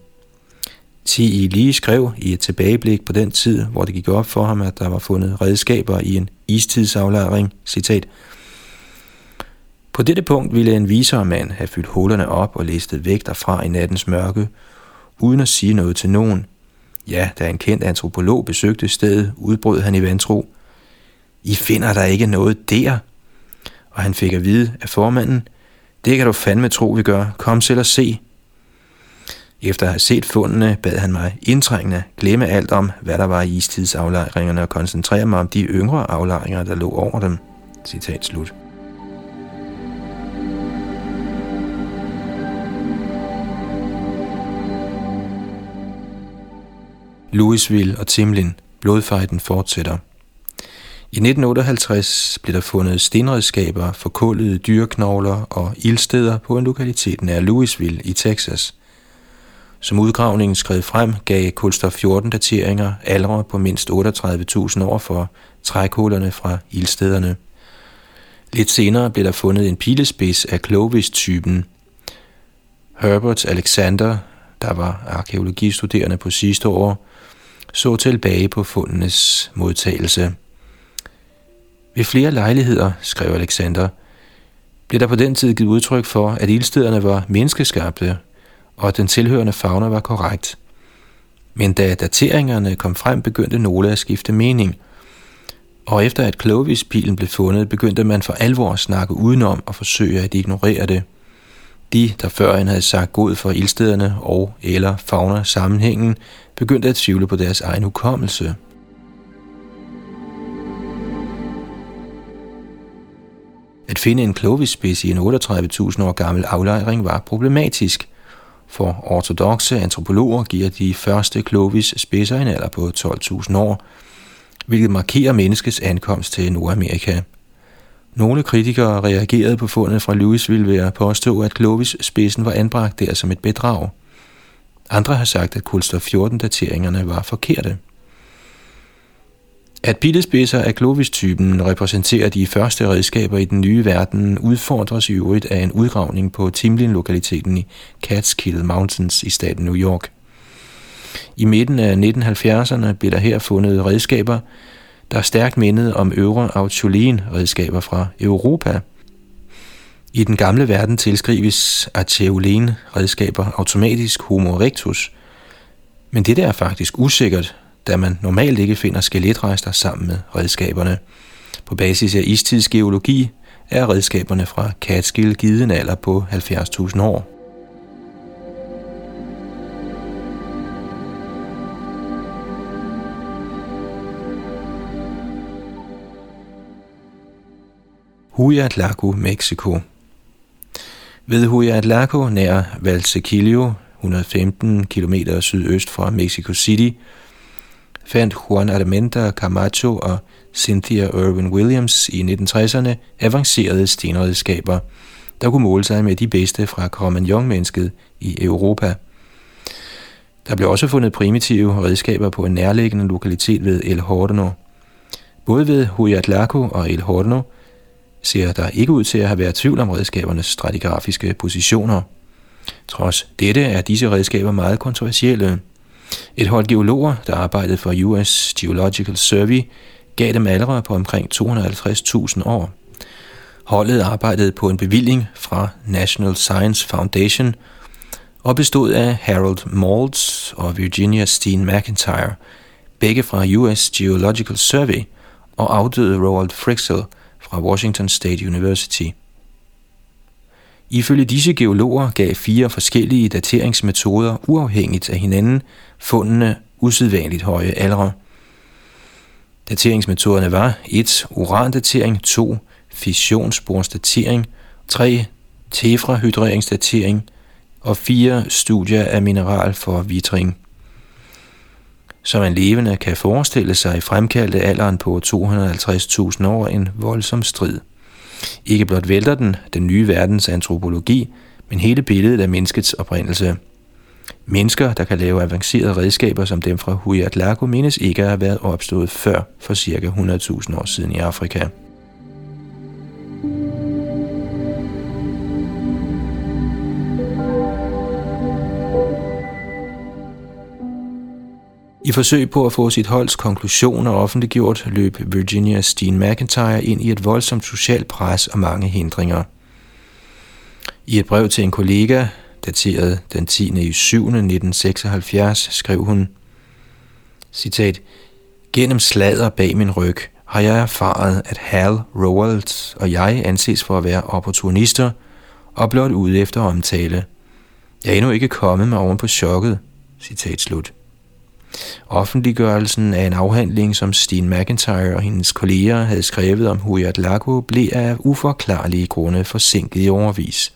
T.I. lige skrev i et tilbageblik på den tid, hvor det gik op for ham, at der var fundet redskaber i en istidsaflejring, citat, på dette punkt ville en visere mand have fyldt hullerne op og listet væk derfra i nattens mørke, uden at sige noget til nogen. Ja, da en kendt antropolog besøgte stedet, udbrød han i vantro. I finder der ikke noget der? Og han fik at vide af formanden, det kan du fandme tro, vi gør. Kom selv og se. Efter at have set fundene, bad han mig indtrængende glemme alt om, hvad der var i istidsaflejringerne og koncentrere mig om de yngre aflejringer, der lå over dem. Citat slut. Louisville og Timlin. Blodfejden fortsætter. I 1958 blev der fundet stenredskaber, forkullede dyreknogler og ildsteder på en lokalitet nær Louisville i Texas. Som udgravningen skred frem, gav kulstof 14 dateringer aldre på mindst 38.000 år for trækhullerne fra ildstederne. Lidt senere blev der fundet en pilespids af Clovis-typen. Herbert Alexander, der var arkeologistuderende på sidste år, så tilbage på fundenes modtagelse. Ved flere lejligheder, skrev Alexander, blev der på den tid givet udtryk for, at ildstederne var menneskeskabte, og at den tilhørende fauna var korrekt. Men da dateringerne kom frem, begyndte nogle at skifte mening, og efter at Clovis-pilen blev fundet, begyndte man for alvor at snakke udenom og forsøge at ignorere det. De, der førhen havde sagt god for ildstederne og eller fauna sammenhængen, begyndte at tvivle på deres egen hukommelse. At finde en Clovis-spids i en 38.000 år gammel aflejring var problematisk, for ortodoxe antropologer giver de første Clovis-spidser en alder på 12.000 år, hvilket markerer menneskets ankomst til Nordamerika. Nogle kritikere reagerede på fundet fra Louisville ved at påstå, at Clovis-spidsen var anbragt der som et bedrag. Andre har sagt, at kulstof 14-dateringerne var forkerte. At pillespidser af Clovis-typen repræsenterer de første redskaber i den nye verden, udfordres i øvrigt af en udgravning på Timlin-lokaliteten i Catskill Mountains i staten New York. I midten af 1970'erne blev der her fundet redskaber, der stærkt mindede om øvre Autulin redskaber fra Europa. I den gamle verden tilskrives Archeolin redskaber automatisk Homo erectus, men det er faktisk usikkert, da man normalt ikke finder skeletrester sammen med redskaberne. På basis af istidsgeologi er redskaberne fra Catskill givet en alder på 70.000 år. Huayatlaco, Mexico. Ved Huayatlaco nær Valsequillo, 115 km sydøst fra Mexico City, fandt Juan Armenta Camacho og Cynthia Irwin Williams i 1960'erne avancerede stenredskaber, der kunne måle sig med de bedste fra Cro-Magnon-mennesket i Europa. Der blev også fundet primitive redskaber på en nærliggende lokalitet ved El Horno. Både ved Huayatlaco og El Horno ser der ikke ud til at have været tvivl om redskabernes stratigrafiske positioner. Trods dette er disse redskaber meget kontroversielle. Et hold geologer, der arbejdede for US Geological Survey, gav dem aldre på omkring 250.000 år. Holdet arbejdede på en bevilling fra National Science Foundation og bestod af Harold Maltz og Virginia Steen McIntyre, begge fra US Geological Survey, og afdøde Roald Frixel fra Washington State University. Ifølge disse geologer gav fire forskellige dateringsmetoder uafhængigt af hinanden fundene usædvanligt høje aldre. Dateringsmetoderne var 1. Urandatering 2. Fissionssporsdatering 3. Tefrahydreringsdatering og 4. Studier af mineral for vitring. Som en levende kan forestille sig fremkaldte alderen på 250.000 år en voldsom strid. Ikke blot vælter den den nye verdens antropologi, men hele billedet af menneskets oprindelse. Mennesker, der kan lave avancerede redskaber som dem fra Huayatlaco, menes ikke at have været opstået før for ca. 100.000 år siden i Afrika. I forsøg på at få sit holds konklusioner offentliggjort, løb Virginia Steen McIntyre ind i et voldsomt socialt pres og mange hindringer. I et brev til en kollega, dateret den 10. i 7. 1976, skrev hun, citat, Gennem slader bag min ryg har jeg erfaret, at Hal Rowald og jeg anses for at være opportunister og blot ude efter omtale. Jeg er endnu ikke kommet mig oven på chokket. Citat slut. Offentliggørelsen af en afhandling, som Steen McIntyre og hendes kolleger havde skrevet om Huyat Lago, blev af uforklarlige grunde forsinket i overvis.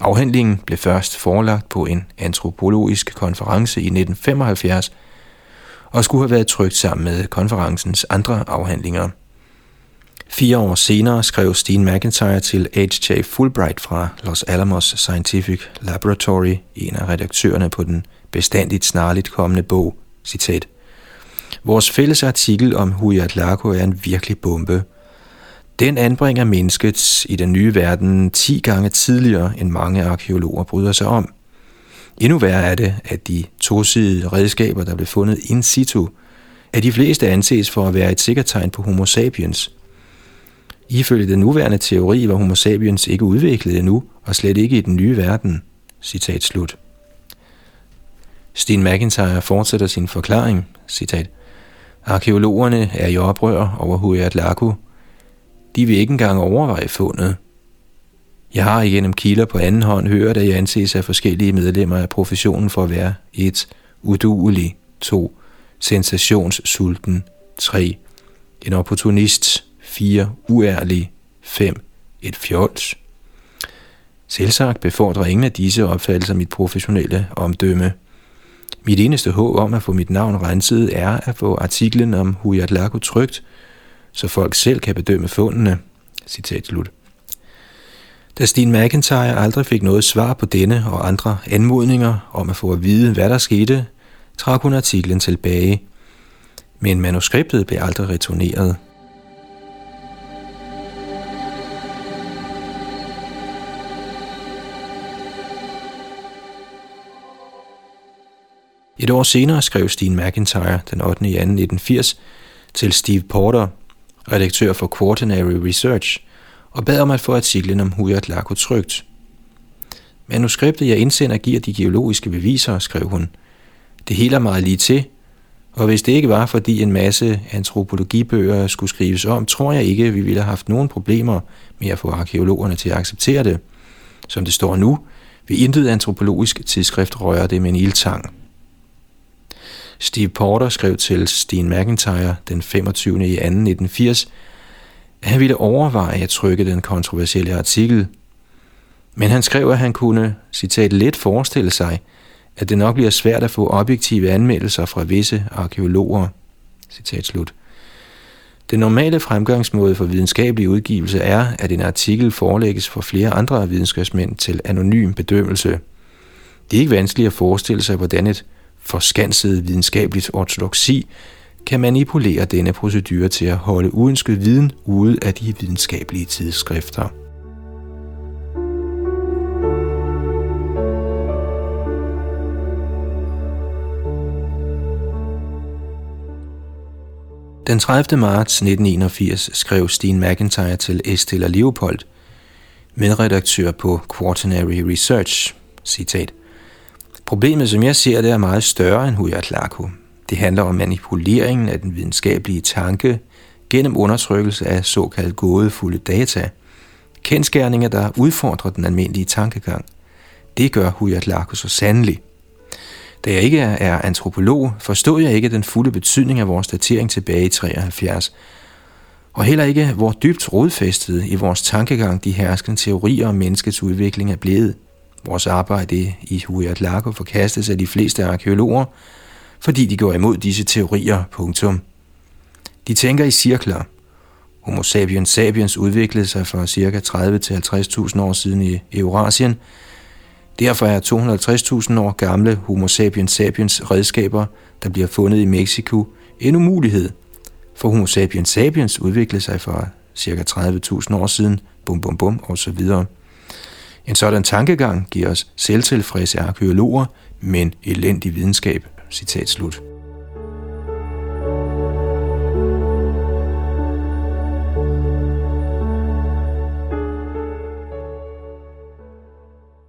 Afhandlingen blev først forelagt på en antropologisk konference i 1975 og skulle have været trygt sammen med konferencens andre afhandlinger. Fire år senere skrev Steen McIntyre til H.J. Fulbright fra Los Alamos Scientific Laboratory, en af redaktørerne på den bestandigt snarligt kommende bog, citat. Vores fælles artikel om Huayatlaco er en virkelig bombe. Den anbringer mennesket i den nye verden 10 gange tidligere, end mange arkeologer bryder sig om. Endnu værre er det, at de tosidede redskaber, der blev fundet in situ, at de fleste anses for at være et sikkert tegn på homo sapiens. Ifølge den nuværende teori var homo sapiens ikke udviklet endnu, og slet ikke i den nye verden. Citat slut. Steen McIntyre fortsætter sin forklaring, citat, Arkeologerne er i oprør over Huyat Laku. De vil ikke engang overveje fundet. Jeg har igennem kilder på anden hånd hørt, at jeg anses af forskellige medlemmer af professionen for at være 1. Uduelig 2. Sensationssulten 3. En opportunist 4. Uærlig 5. Et fjols. Selvsagt befordrer ingen af disse opfattelser mit professionelle omdømme. Mit eneste håb om at få mit navn renset er at få artiklen om Huyatlaku trygt, så folk selv kan bedømme fundene. Citat slut. Da Steen McIntyre aldrig fik noget svar på denne og andre anmodninger om at få at vide, hvad der skete, trak hun artiklen tilbage. men manuskriptet blev aldrig returneret. Et år senere skrev Steve McIntyre den 8. januar 1980 til Steve Porter, redaktør for Quaternary Research, og bad om at få artiklen om Huyat Lako trygt. Manuskriptet, jeg indsender, giver de geologiske beviser, skrev hun. Det hele er meget lige til, og hvis det ikke var, fordi en masse antropologibøger skulle skrives om, tror jeg ikke, vi ville have haft nogen problemer med at få arkeologerne til at acceptere det. Som det står nu, vil intet antropologisk tidsskrift røre det med en ildtang. Steve Porter skrev til Steen McIntyre den 25. i 2. 1980, at han ville overveje at trykke den kontroversielle artikel. Men han skrev, at han kunne, citat, let forestille sig, at det nok bliver svært at få objektive anmeldelser fra visse arkeologer. Citat slut. Den normale fremgangsmåde for videnskabelig udgivelse er, at en artikel forelægges for flere andre videnskabsmænd til anonym bedømmelse. Det er ikke vanskeligt at forestille sig, hvordan et forskansede videnskabeligt ortodoksi kan manipulere denne procedure til at holde uønsket viden ude af de videnskabelige tidsskrifter. Den 30. marts 1981 skrev Steen McIntyre til Estella Leopold, medredaktør på Quaternary Research, citat, Problemet, som jeg ser det, er meget større end Huyatlaku. Det handler om manipuleringen af den videnskabelige tanke gennem undertrykkelse af såkaldt gådefulde data. Kendskærninger, der udfordrer den almindelige tankegang. Det gør Huyatlaku så sandelig. Da jeg ikke er antropolog, forstod jeg ikke den fulde betydning af vores datering tilbage i 73, og heller ikke, hvor dybt rodfæstet i vores tankegang de herskende teorier om menneskets udvikling er blevet. Vores arbejde i Huyat forkastes af de fleste arkeologer, fordi de går imod disse teorier. Punktum. De tænker i cirkler. Homo sapiens sapiens udviklede sig for ca. 30 til 50.000 år siden i Eurasien. Derfor er 250.000 år gamle Homo sapiens sapiens redskaber, der bliver fundet i Mexico, en umulighed. For Homo sapiens sapiens udviklede sig for ca. 30.000 år siden, bum bum bum og så videre. En sådan tankegang giver os selvtilfredse arkeologer, men elendig videnskab. Citat slut.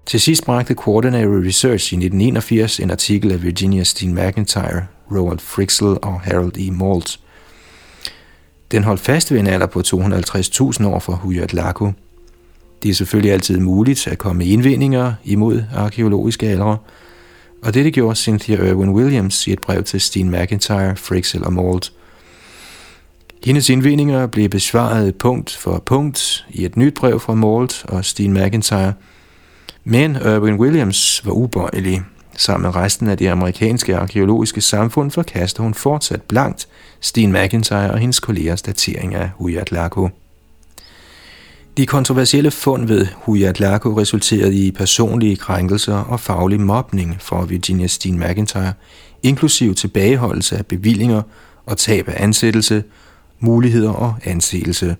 Til sidst bragte Quaternary Research i 1981 en artikel af Virginia Steen McIntyre, Roald Frixel og Harold E. Malt. Den holdt fast ved en alder på 250.000 år for Huyat Lago – det er selvfølgelig altid muligt at komme med indvendinger imod arkeologiske aldre, og dette gjorde Cynthia Irwin Williams i et brev til Steen McIntyre, Frixel og Malt. Hendes indvendinger blev besvaret punkt for punkt i et nyt brev fra Malt og Steen McIntyre, men Irwin Williams var ubøjelig. Sammen med resten af det amerikanske arkeologiske samfund forkaster hun fortsat blankt Steen McIntyre og hendes kollegers datering af Huyat de kontroversielle fund ved Huyatlako resulterede i personlige krænkelser og faglig mobning for Virginia Steen McIntyre, inklusiv tilbageholdelse af bevillinger og tab af ansættelse, muligheder og anseelse.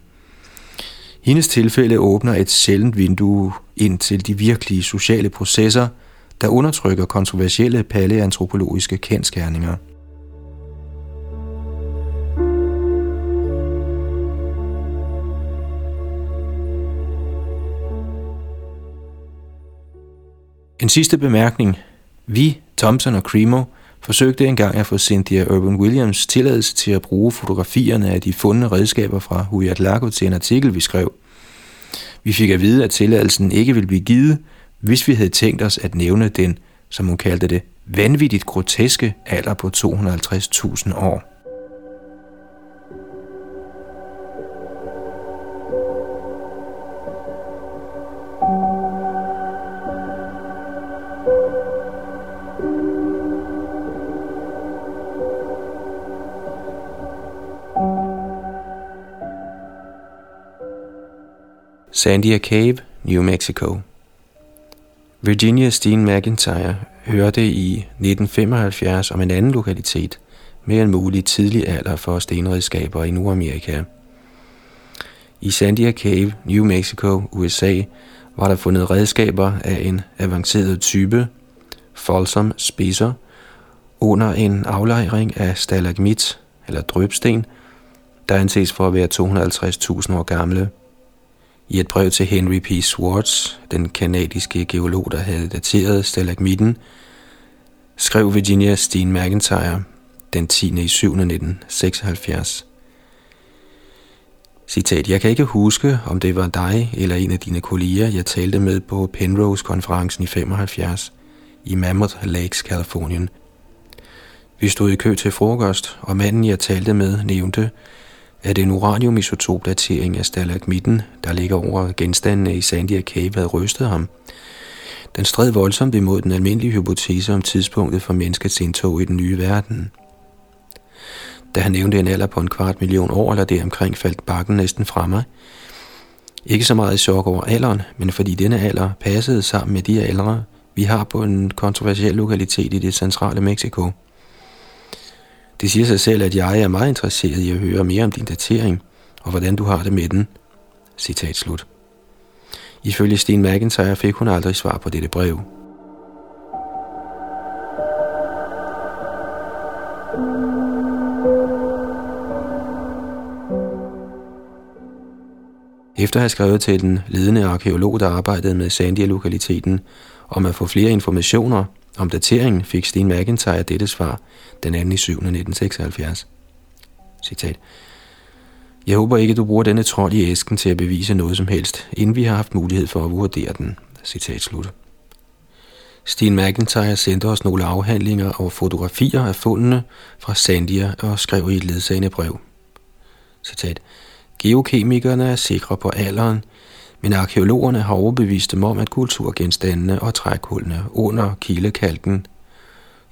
Hendes tilfælde åbner et sjældent vindue ind til de virkelige sociale processer, der undertrykker kontroversielle paleantropologiske kendskærninger. En sidste bemærkning. Vi, Thompson og Cremo, forsøgte engang at få Cynthia Urban Williams tilladelse til at bruge fotografierne af de fundne redskaber fra Huyat Lago til en artikel, vi skrev. Vi fik at vide, at tilladelsen ikke ville blive givet, hvis vi havde tænkt os at nævne den, som hun kaldte det, vanvittigt groteske alder på 250.000 år. Sandia Cave, New Mexico. Virginia Steen McIntyre hørte i 1975 om en anden lokalitet, med en mulig tidlig alder for stenredskaber i Nordamerika. I Sandia Cave, New Mexico, USA, var der fundet redskaber af en avanceret type, Folsom spidser, under en aflejring af stalagmit eller drøbsten, der anses for at være 250.000 år gamle. I et brev til Henry P. Swartz, den kanadiske geolog, der havde dateret stalagmitten, skrev Virginia Steen McIntyre den 10. i 7. 1976. Citat, jeg kan ikke huske, om det var dig eller en af dine kolleger, jeg talte med på Penrose-konferencen i 75 i Mammoth Lakes, Kalifornien. Vi stod i kø til frokost, og manden, jeg talte med, nævnte, at en uraniumisotopdatering af stalagmitten, der ligger over genstandene i Sandia Cave, havde rystet ham. Den stred voldsomt imod den almindelige hypotese om tidspunktet for menneskets indtog i den nye verden. Da han nævnte en alder på en kvart million år eller deromkring, faldt bakken næsten fra mig. Ikke så meget i chok over alderen, men fordi denne alder passede sammen med de aldre, vi har på en kontroversiel lokalitet i det centrale Mexico. Det siger sig selv, at jeg er meget interesseret i at høre mere om din datering, og hvordan du har det med den. Citat slut. Ifølge Sten McIntyre fik hun aldrig svar på dette brev. Efter at have skrevet til den ledende arkeolog, der arbejdede med Sandia-lokaliteten, om at få flere informationer om dateringen, fik Sten McIntyre dette svar den 2. 7. 1976. Citat. Jeg håber ikke, du bruger denne trold i æsken til at bevise noget som helst, inden vi har haft mulighed for at vurdere den. Citat slut. Sten McIntyre sendte os nogle afhandlinger og fotografier af fundene fra Sandia og skrev i et ledsagende brev. Citat. Geokemikerne er sikre på alderen, men arkeologerne har overbevist dem om, at kulturgenstandene og trækhullene under kilekalken,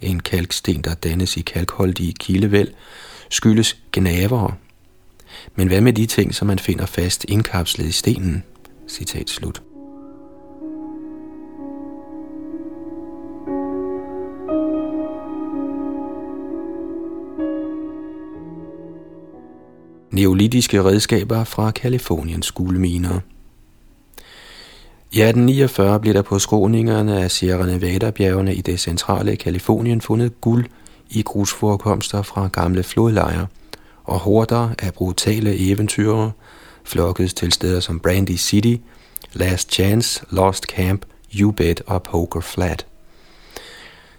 en kalksten, der dannes i kalkholdige kilevæld, skyldes gnavere. Men hvad med de ting, som man finder fast indkapslet i stenen? Citat slut. Neolitiske redskaber fra Kaliforniens guldminer. I 1849 blev der på skråningerne af Sierra Nevada-bjergene i det centrale Kalifornien fundet guld i grusforekomster fra gamle flodlejre, og horder af brutale eventyrere flokkedes til steder som Brandy City, Last Chance, Lost Camp, U-Bet og Poker Flat.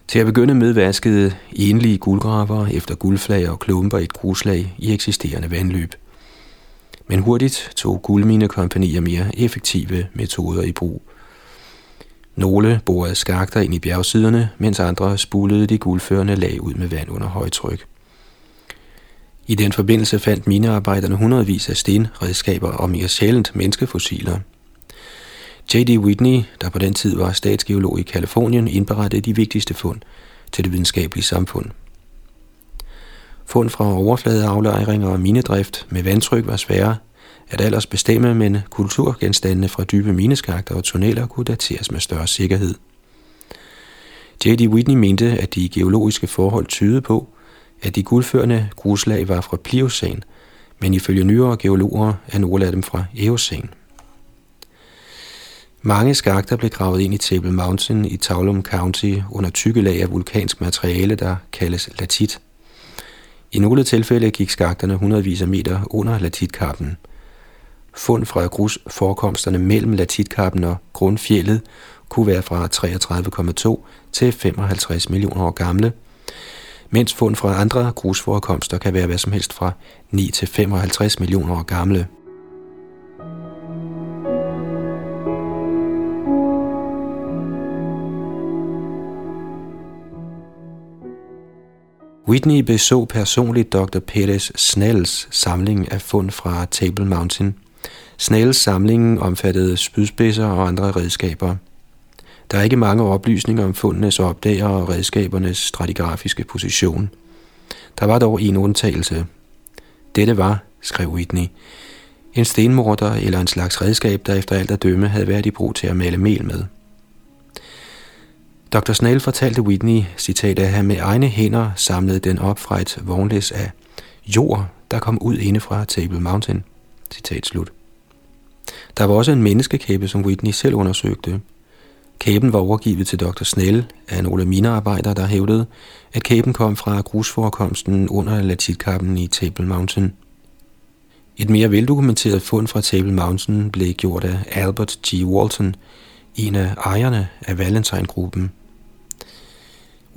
Til at begynde med vaskede enlige guldgraver efter guldflag og klumper et gruslag i eksisterende vandløb. Men hurtigt tog guldminekompanier mere effektive metoder i brug. Nogle borede skakter ind i bjergsiderne, mens andre spulede de guldførende lag ud med vand under højtryk. I den forbindelse fandt minearbejderne hundredvis af stenredskaber og mere sjældent menneskefossiler. J.D. Whitney, der på den tid var statsgeolog i Kalifornien, indberettede de vigtigste fund til det videnskabelige samfund. Fund fra overfladeaflejringer og minedrift med vandtryk var svære at alders bestemme, men kulturgenstandene fra dybe mineskakter og tunneler kunne dateres med større sikkerhed. J.D. Whitney mente, at de geologiske forhold tydede på, at de guldførende gruslag var fra Pliocæn, men ifølge nyere geologer er nogle af dem fra Eocæn. Mange skakter blev gravet ind i Table Mountain i Taulum County under tykke lag af vulkansk materiale, der kaldes latit. I nogle tilfælde gik skakterne hundredvis af meter under latitkappen. Fund fra grusforekomsterne mellem latitkappen og grundfjellet kunne være fra 33,2 til 55 millioner år gamle, mens fund fra andre grusforekomster kan være hvad som helst fra 9 til 55 millioner år gamle. Whitney beså personligt Dr. Perez Snells samling af fund fra Table Mountain. Snells samling omfattede spydspidser og andre redskaber. Der er ikke mange oplysninger om fundenes opdager og redskabernes stratigrafiske position. Der var dog en undtagelse. Dette var, skrev Whitney, en stenmorder eller en slags redskab, der efter alt at dømme havde været i brug til at male mel med. Dr. Snell fortalte Whitney, citat, at han med egne hænder samlede den op fra et vognlæs af jord, der kom ud inde fra Table Mountain. Citat slut. Der var også en menneskekæbe, som Whitney selv undersøgte. Kæben var overgivet til Dr. Snell af nogle minearbejdere, der hævdede, at kæben kom fra grusforekomsten under latitkappen i Table Mountain. Et mere veldokumenteret fund fra Table Mountain blev gjort af Albert G. Walton, en af ejerne af Valentine-gruppen.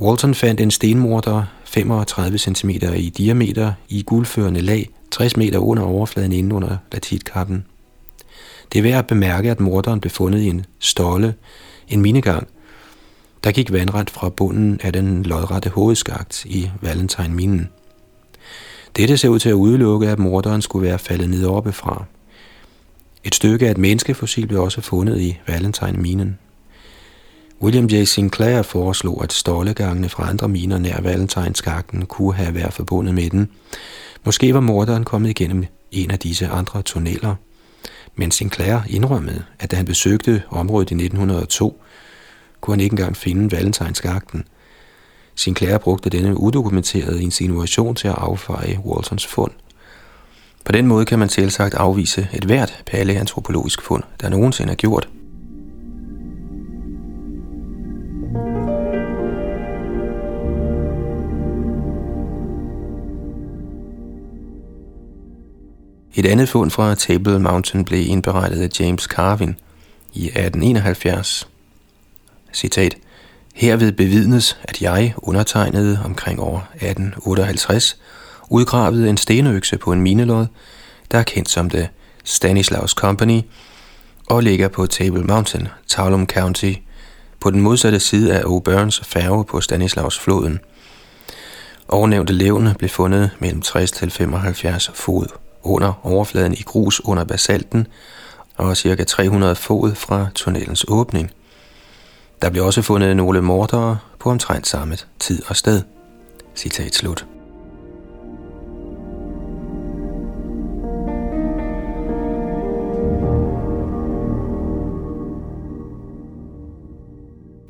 Walton fandt en stenmorter 35 cm i diameter i guldførende lag 60 meter under overfladen inde under latitkappen. Det er værd at bemærke, at morderen blev fundet i en stolle, en minegang, der gik vandret fra bunden af den lodrette hovedskagt i Valentine-minen. Dette ser ud til at udelukke, at morderen skulle være faldet ned oppefra. Et stykke af et menneskefossil blev også fundet i Valentine-minen. William J. Sinclair foreslog, at stålegangene fra andre miner nær Valentine-skakten kunne have været forbundet med den. Måske var morderen kommet igennem en af disse andre tunneller. Men Sinclair indrømmede, at da han besøgte området i 1902, kunne han ikke engang finde Valentine-skakten. Sinclair brugte denne udokumenterede insinuation til at affeje Waltons fund. På den måde kan man selvsagt afvise et hvert paleantropologisk fund, der nogensinde er gjort – Et andet fund fra Table Mountain blev indberettet af James Carvin i 1871. Citat. Herved bevidnes, at jeg undertegnede omkring år 1858 udgravede en stenøkse på en minelod, der er kendt som det Stanislaus Company, og ligger på Table Mountain, Talum County, på den modsatte side af O'Burns færge på Stanislaus-floden. Ovennævnte levende blev fundet mellem 60 til 75 fod under overfladen i grus under basalten og ca. 300 fod fra tunnelens åbning. Der blev også fundet nogle mordere på omtrent samme tid og sted. Citat slut.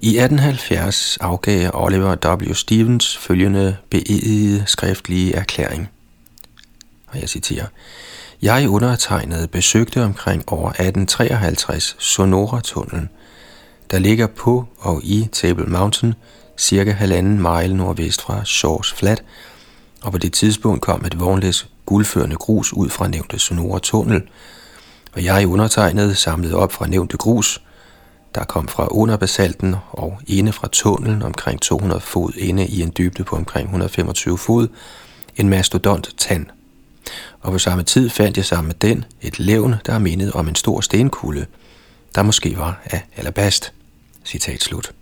I 1870 afgav Oliver W. Stevens følgende beedigede skriftlige erklæring og jeg citerer, jeg undertegnede besøgte omkring år 1853 Sonora-tunnelen, der ligger på og i Table Mountain, cirka halvanden mile nordvest fra Shores Flat, og på det tidspunkt kom et vognlæs guldførende grus ud fra nævnte Sonora-tunnel, og jeg undertegnede samlet op fra nævnte grus, der kom fra under basalten og inde fra tunnelen omkring 200 fod inde i en dybde på omkring 125 fod, en mastodont tand og på samme tid fandt jeg sammen med den et levn, der mindede om en stor stenkugle, der måske var af alabast. Citat slut.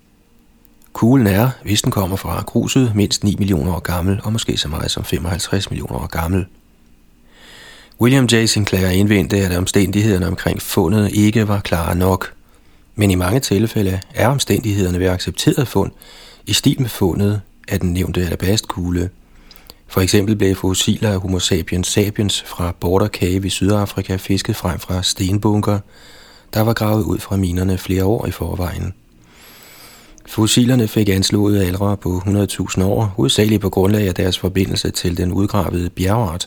Kuglen er, hvis den kommer fra gruset, mindst 9 millioner år gammel, og måske så meget som 55 millioner år gammel. William J. Sinclair indvendte, at omstændighederne omkring fundet ikke var klare nok. Men i mange tilfælde er omstændighederne ved accepteret fund i stil med fundet af den nævnte alabastkugle – for eksempel blev fossiler af Homo sapiens sapiens fra Border Cave i Sydafrika fisket frem fra stenbunker, der var gravet ud fra minerne flere år i forvejen. Fossilerne fik anslået aldre på 100.000 år, hovedsageligt på grundlag af deres forbindelse til den udgravede bjergart.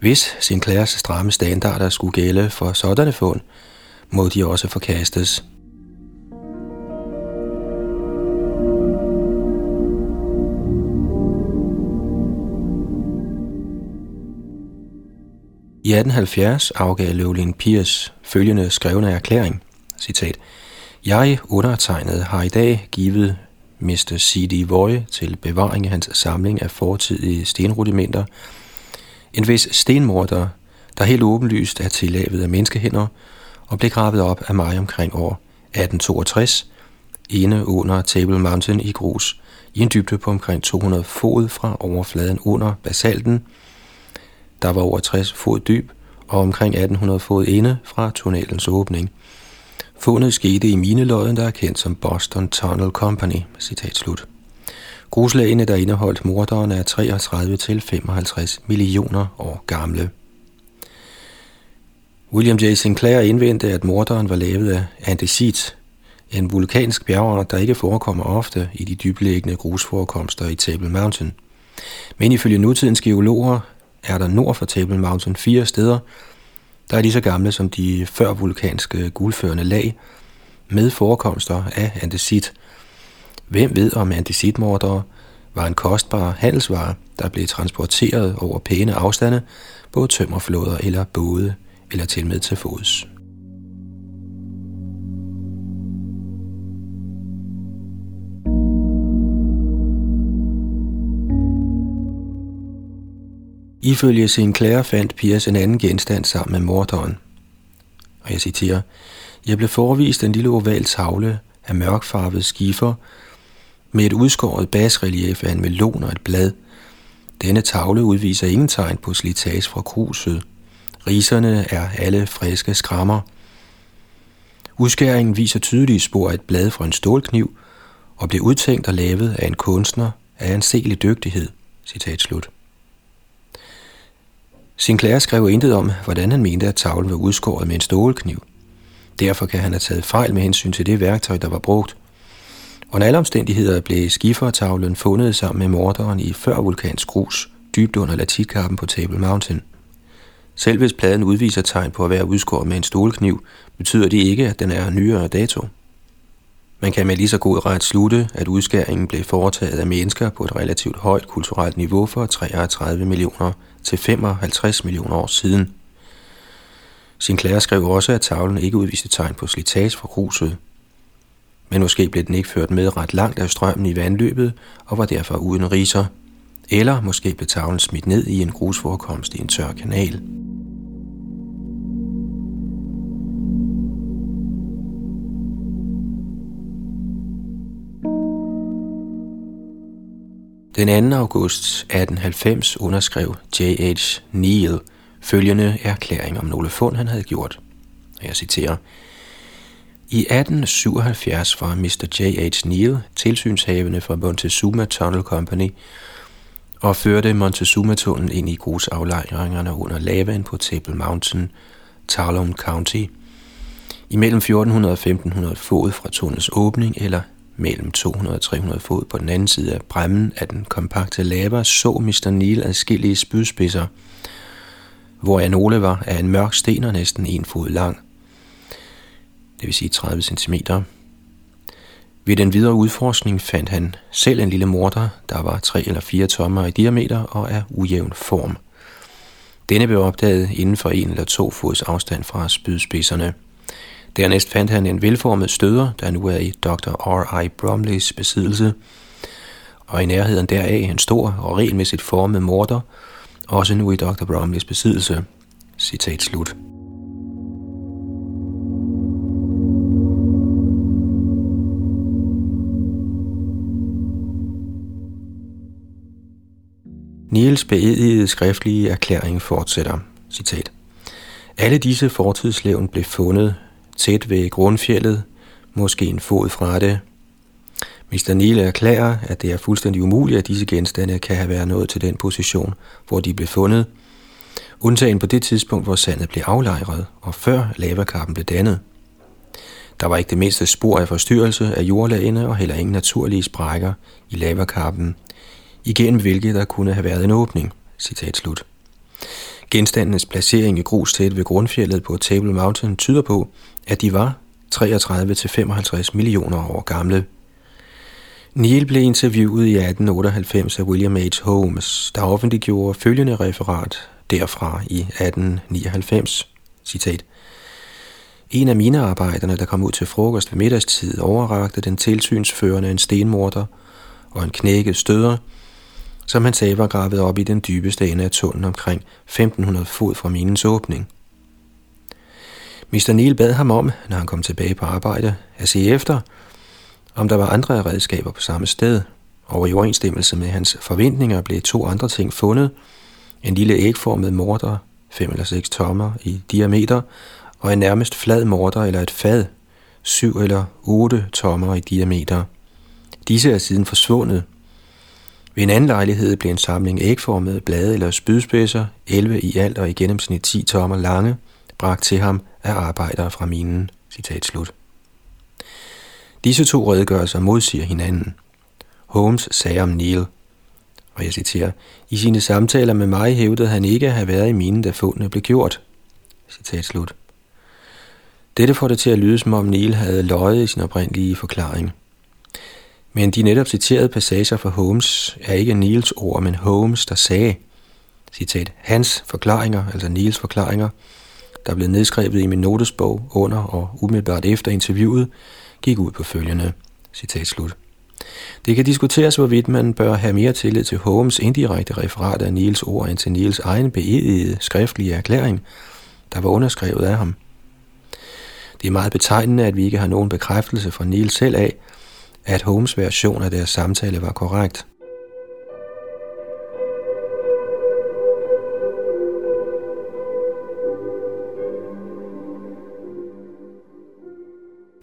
Hvis Sinclairs stramme standarder skulle gælde for sådanne fund, må de også forkastes. I 1870 afgav Løvlin Piers følgende skrevne erklæring, citat, Jeg undertegnet har i dag givet Mr. C.D. Voy til bevaring af hans samling af fortidige stenrudimenter, en vis stenmorder, der helt åbenlyst er tillavet af menneskehænder og blev gravet op af mig omkring år 1862, inde under Table Mountain i grus, i en dybde på omkring 200 fod fra overfladen under basalten, der var over 60 fod dyb og omkring 1800 fod inde fra tunnelens åbning. Fundet skete i minelodden, der er kendt som Boston Tunnel Company. Citat slut. Gruslagene, der indeholdt morderen, er 33 til 55 millioner år gamle. William J. Sinclair indvendte, at morderen var lavet af andesit, En vulkansk bjergart, der ikke forekommer ofte i de dybliggende grusforekomster i Table Mountain. Men ifølge nutidens geologer er der nord for Table Mountain fire steder, der er lige så gamle som de før vulkanske guldførende lag, med forekomster af andesit. Hvem ved om andesitmordere var en kostbar handelsvare, der blev transporteret over pæne afstande på tømmerflåder eller både, eller til med til fods. Ifølge sin klære fandt Piers en anden genstand sammen med morderen. Og jeg citerer, Jeg blev forvist en lille oval tavle af mørkfarvet skifer med et udskåret basrelief af en melon og et blad. Denne tavle udviser ingen tegn på slitage fra kruset. Riserne er alle friske skrammer. Udskæringen viser tydelige spor af et blad fra en stålkniv og blev udtænkt og lavet af en kunstner af anselig dygtighed. Citat slut. Sinclair skrev intet om, hvordan han mente, at tavlen var udskåret med en stålkniv. Derfor kan han have taget fejl med hensyn til det værktøj, der var brugt. Under alle omstændigheder blev skifertavlen fundet sammen med morderen i førvulkansk grus, dybt under latitkappen på Table Mountain. Selv hvis pladen udviser tegn på at være udskåret med en stålkniv, betyder det ikke, at den er nyere dato. Man kan med lige så god ret slutte, at udskæringen blev foretaget af mennesker på et relativt højt kulturelt niveau for 33 millioner til 55 millioner år siden. Sinclair skrev også, at tavlen ikke udviste tegn på slitage fra gruset. Men måske blev den ikke ført med ret langt af strømmen i vandløbet og var derfor uden riser. Eller måske blev tavlen smidt ned i en grusforekomst i en tør kanal. Den 2. august 1890 underskrev J.H. Neal følgende erklæring om nogle fund, han havde gjort. Jeg citerer. I 1877 var Mr. J.H. Neal tilsynshavende for Montezuma Tunnel Company og førte Montezuma-tunnelen ind i grusaflejringerne under lavaen på Table Mountain, Talon County, imellem 1400 og 1500 fod fra tunnels åbning eller mellem 200 og 300 fod på den anden side af bremmen af den kompakte lava, så Mr. Neil adskillige spydspidser, hvor nogle var af en mørk sten og næsten en fod lang, det vil sige 30 cm. Ved den videre udforskning fandt han selv en lille morter, der var 3 eller 4 tommer i diameter og af ujævn form. Denne blev opdaget inden for en eller to fods afstand fra spydspidserne. Dernæst fandt han en velformet støder, der nu er i Dr. R.I. Bromleys besiddelse, og i nærheden deraf en stor og regelmæssigt formet morter, også nu i Dr. Bromleys besiddelse. Citat slut. Niels beedigede skriftlige erklæring fortsætter. Citat. Alle disse fortidslevn blev fundet tæt ved grundfjellet, måske en fod fra det. Mr. Neil erklærer, at det er fuldstændig umuligt, at disse genstande kan have været nået til den position, hvor de blev fundet, undtagen på det tidspunkt, hvor sandet blev aflejret, og før lavakappen blev dannet. Der var ikke det mindste spor af forstyrrelse af jordlagene og heller ingen naturlige sprækker i lavakappen, igennem hvilket der kunne have været en åbning. Citat slut. Genstandenes placering i grus tæt ved grundfjellet på Table Mountain tyder på, at de var 33-55 millioner år gamle. Neil blev interviewet i 1898 af William H. Holmes, der offentliggjorde følgende referat derfra i 1899. Citat. En af mine arbejderne, der kom ud til frokost ved middagstid, overrakte den tilsynsførende en stenmorter og en knækket støder, som han sagde var gravet op i den dybeste ende af tunnelen omkring 1500 fod fra minens åbning. Mr. Neil bad ham om, når han kom tilbage på arbejde, at se efter, om der var andre redskaber på samme sted, og i overensstemmelse med hans forventninger blev to andre ting fundet. En lille ægformet morter, 5 eller 6 tommer i diameter, og en nærmest flad morter eller et fad, 7 eller 8 tommer i diameter. Disse er siden forsvundet, ved en anden lejlighed blev en samling ægformede blade eller spydspidser, 11 i alt og i gennemsnit 10 tommer lange, bragt til ham af arbejdere fra minen. Citat slut. Disse to redegørelser modsiger hinanden. Holmes sagde om Neil, og jeg citerer, i sine samtaler med mig hævdede han ikke at have været i minen, da fundene blev gjort. Citat slut. Dette får det til at lyde, som om Neil havde løjet i sin oprindelige forklaring. Men de netop citerede passager fra Holmes er ikke Niels ord, men Holmes, der sagde, citat, hans forklaringer, altså Niels forklaringer, der blev nedskrevet i min notesbog under og umiddelbart efter interviewet, gik ud på følgende, citat slut. Det kan diskuteres, hvorvidt man bør have mere tillid til Holmes indirekte referat af Niels ord end til Niels egen beedede skriftlige erklæring, der var underskrevet af ham. Det er meget betegnende, at vi ikke har nogen bekræftelse fra Niels selv af, at Holmes version af deres samtale var korrekt.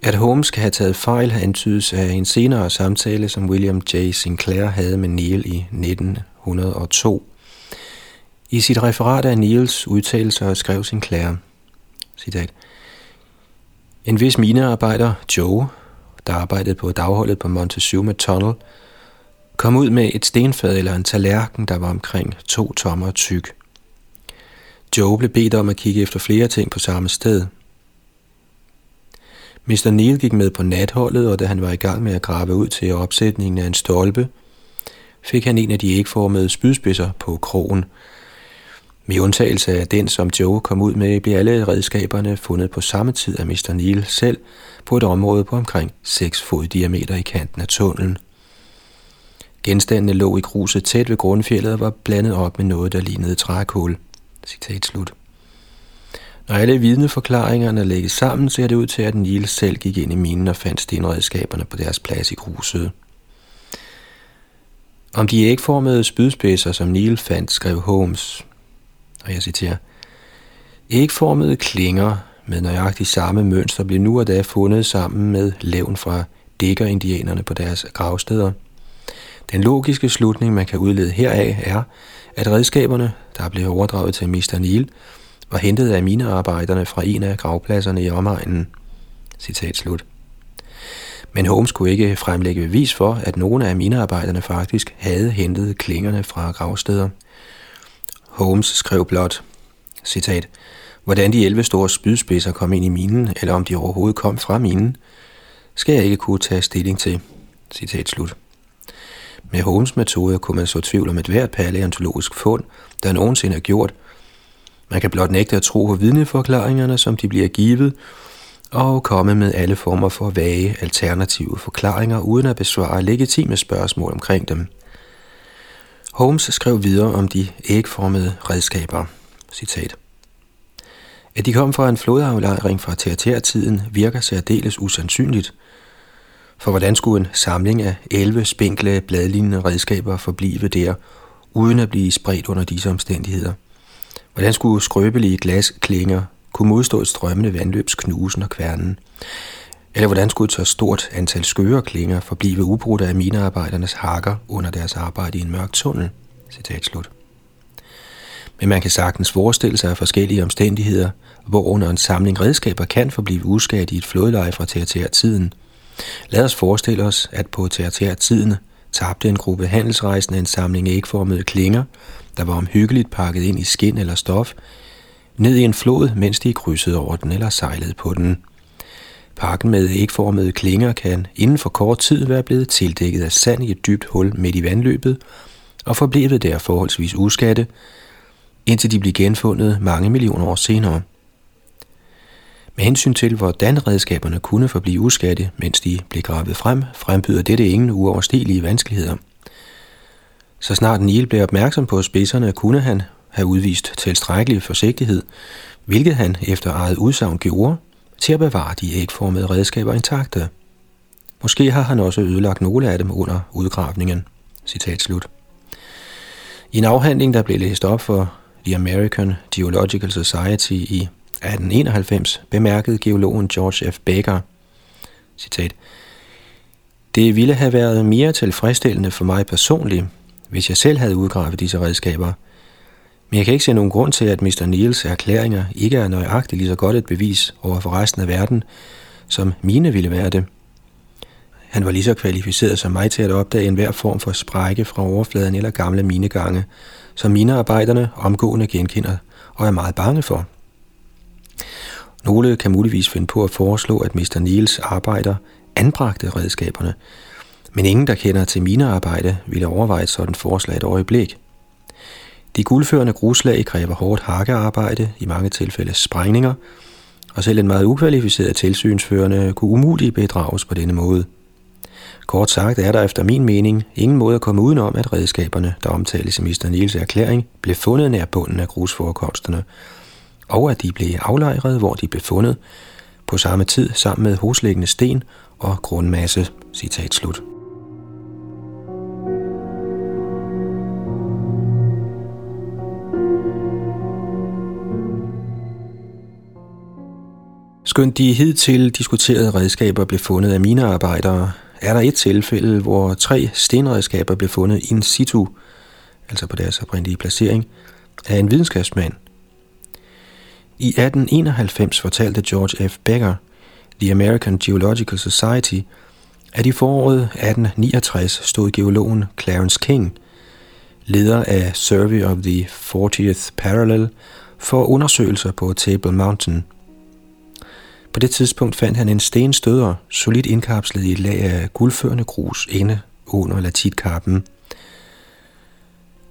At Holmes kan have taget fejl antydes af en senere samtale, som William J. Sinclair havde med Neil i 1902. I sit referat af Niels udtalelser skrev Sinclair, citat, En vis minearbejder, Joe, der arbejdede på dagholdet på Montezuma Tunnel, kom ud med et stenfad eller en tallerken, der var omkring to tommer tyk. Joe blev bedt om at kigge efter flere ting på samme sted – Mr. Neil gik med på natholdet, og da han var i gang med at grave ud til opsætningen af en stolpe, fik han en af de ægformede spydspidser på krogen. Med undtagelse af den, som Joe kom ud med, blev alle redskaberne fundet på samme tid af Mr. Neil selv på et område på omkring 6 fod diameter i kanten af tunnelen. Genstandene lå i gruset tæt ved grundfjellet og var blandet op med noget, der lignede trækul. Citat slut. Når alle vidneforklaringerne lægges sammen, ser det ud til, at Niels selv gik ind i minen og fandt stenredskaberne på deres plads i gruset. Om de ægformede spydspidser, som Neil fandt, skrev Holmes, og jeg citerer, Ægformede klinger med nøjagtigt samme mønster blev nu og da fundet sammen med levn fra dækkerindianerne på deres gravsteder. Den logiske slutning, man kan udlede heraf, er, at redskaberne, der blev overdraget til Mr. Neil, var hentet af minearbejderne fra en af gravpladserne i omegnen. Citat slut. Men Holmes kunne ikke fremlægge bevis for, at nogle af minearbejderne faktisk havde hentet klingerne fra gravsteder. Holmes skrev blot, citat, hvordan de 11 store spydspidser kom ind i minen, eller om de overhovedet kom fra minen, skal jeg ikke kunne tage stilling til. Citat slut. Med Holmes metode kunne man så tvivl om et hvert paleontologisk fund, der nogensinde er gjort – man kan blot nægte at tro på vidneforklaringerne, som de bliver givet, og komme med alle former for vage alternative forklaringer, uden at besvare legitime spørgsmål omkring dem. Holmes skrev videre om de ægformede redskaber. Citat. At de kom fra en flodaflejring fra tertiærtiden virker særdeles usandsynligt, for hvordan skulle en samling af 11 spinkle bladlignende redskaber forblive der, uden at blive spredt under disse omstændigheder – Hvordan skulle skrøbelige glasklinger kunne modstå et strømmende vandløbs knusen og kværnen? Eller hvordan skulle et så stort antal skøre klinger forblive ubrudte af minearbejdernes hakker under deres arbejde i en mørk tunnel? Citat slut. Men man kan sagtens forestille sig forskellige omstændigheder, hvor under en samling redskaber kan forblive uskadt i et flodleje fra tertiær-tiden. Lad os forestille os, at på tertiær-tiden tabte en gruppe handelsrejsende en samling ægformede klinger, der var omhyggeligt pakket ind i skin eller stof, ned i en flod, mens de krydsede over den eller sejlede på den. Pakken med ægformede klinger kan inden for kort tid være blevet tildækket af sand i et dybt hul midt i vandløbet, og forblevet der forholdsvis uskatte, indtil de blev genfundet mange millioner år senere. Med hensyn til, hvordan redskaberne kunne forblive uskatte, mens de blev gravet frem, frembyder dette ingen uoverstigelige vanskeligheder – så snart Neil blev opmærksom på spidserne, kunne han have udvist tilstrækkelig forsigtighed, hvilket han efter eget udsagn gjorde, til at bevare de ægformede redskaber intakte. Måske har han også ødelagt nogle af dem under udgravningen. Citat slut. I en afhandling, der blev læst op for The American Geological Society i 1891, bemærkede geologen George F. Baker, citat, Det ville have været mere tilfredsstillende for mig personligt, hvis jeg selv havde udgravet disse redskaber. Men jeg kan ikke se nogen grund til, at Mr. Niels erklæringer ikke er nøjagtigt lige så godt et bevis over for resten af verden, som mine ville være det. Han var lige så kvalificeret som mig til at opdage enhver form for sprække fra overfladen eller gamle minegange, som minearbejderne omgående genkender og er meget bange for. Nogle kan muligvis finde på at foreslå, at Mr. Niels arbejder anbragte redskaberne, men ingen, der kender til minearbejde, ville overveje et sådan forslag et øjeblik. De guldførende gruslag kræver hårdt hakkearbejde, i mange tilfælde sprængninger, og selv en meget ukvalificeret tilsynsførende kunne umuligt bedrages på denne måde. Kort sagt er der efter min mening ingen måde at komme udenom, at redskaberne, der omtales i Mr. Niels erklæring, blev fundet nær bunden af grusforekomsterne, og at de blev aflejret, hvor de blev fundet, på samme tid sammen med husliggende sten og grundmasse. Citat slut. Skønt de hidtil diskuterede redskaber blev fundet af minearbejdere, er der et tilfælde, hvor tre stenredskaber blev fundet in situ, altså på deres oprindelige placering, af en videnskabsmand. I 1891 fortalte George F. Becker, The American Geological Society, at i foråret 1869 stod geologen Clarence King, leder af Survey of the 40th Parallel, for undersøgelser på Table Mountain – på det tidspunkt fandt han en stenstøder, solidt indkapslet i et lag af guldførende grus inde under latitkappen.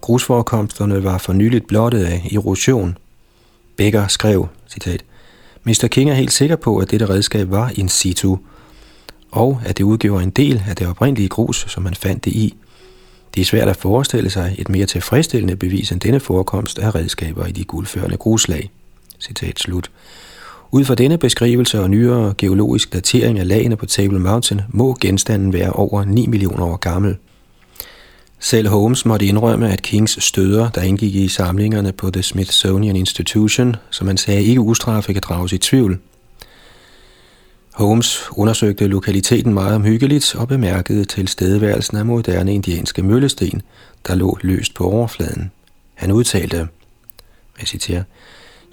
Grusforekomsterne var for nyligt blottet af erosion. Becker skrev, citat, Mr. King er helt sikker på, at dette redskab var in situ, og at det udgjorde en del af det oprindelige grus, som man fandt det i. Det er svært at forestille sig et mere tilfredsstillende bevis end denne forekomst af redskaber i de guldførende gruslag. Citat slut. Ud fra denne beskrivelse og nyere geologisk datering af lagene på Table Mountain må genstanden være over 9 millioner år gammel. Selv Holmes måtte indrømme, at Kings støder, der indgik i samlingerne på The Smithsonian Institution, som han sagde ikke ustraffe kan drages i tvivl. Holmes undersøgte lokaliteten meget omhyggeligt og bemærkede tilstedeværelsen af moderne indianske møllesten, der lå løst på overfladen. Han udtalte, jeg citerer,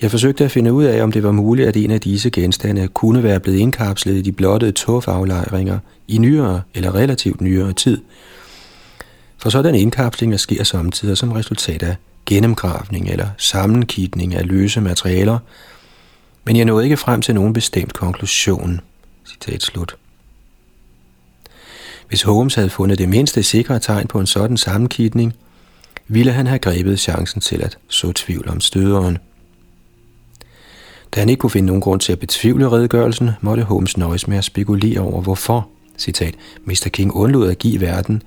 jeg forsøgte at finde ud af, om det var muligt, at en af disse genstande kunne være blevet indkapslet i de blottede tofaflejringer i nyere eller relativt nyere tid. For sådan indkapslinger sker samtidig som resultat af gennemgravning eller sammenkitning af løse materialer, men jeg nåede ikke frem til nogen bestemt konklusion. Citat slut. Hvis Holmes havde fundet det mindste sikre tegn på en sådan sammenkitning, ville han have grebet chancen til at så tvivl om støderen. Da han ikke kunne finde nogen grund til at betvivle redegørelsen, måtte Holmes nøjes med at spekulere over, hvorfor, citat, Mr. King undlod at give verden,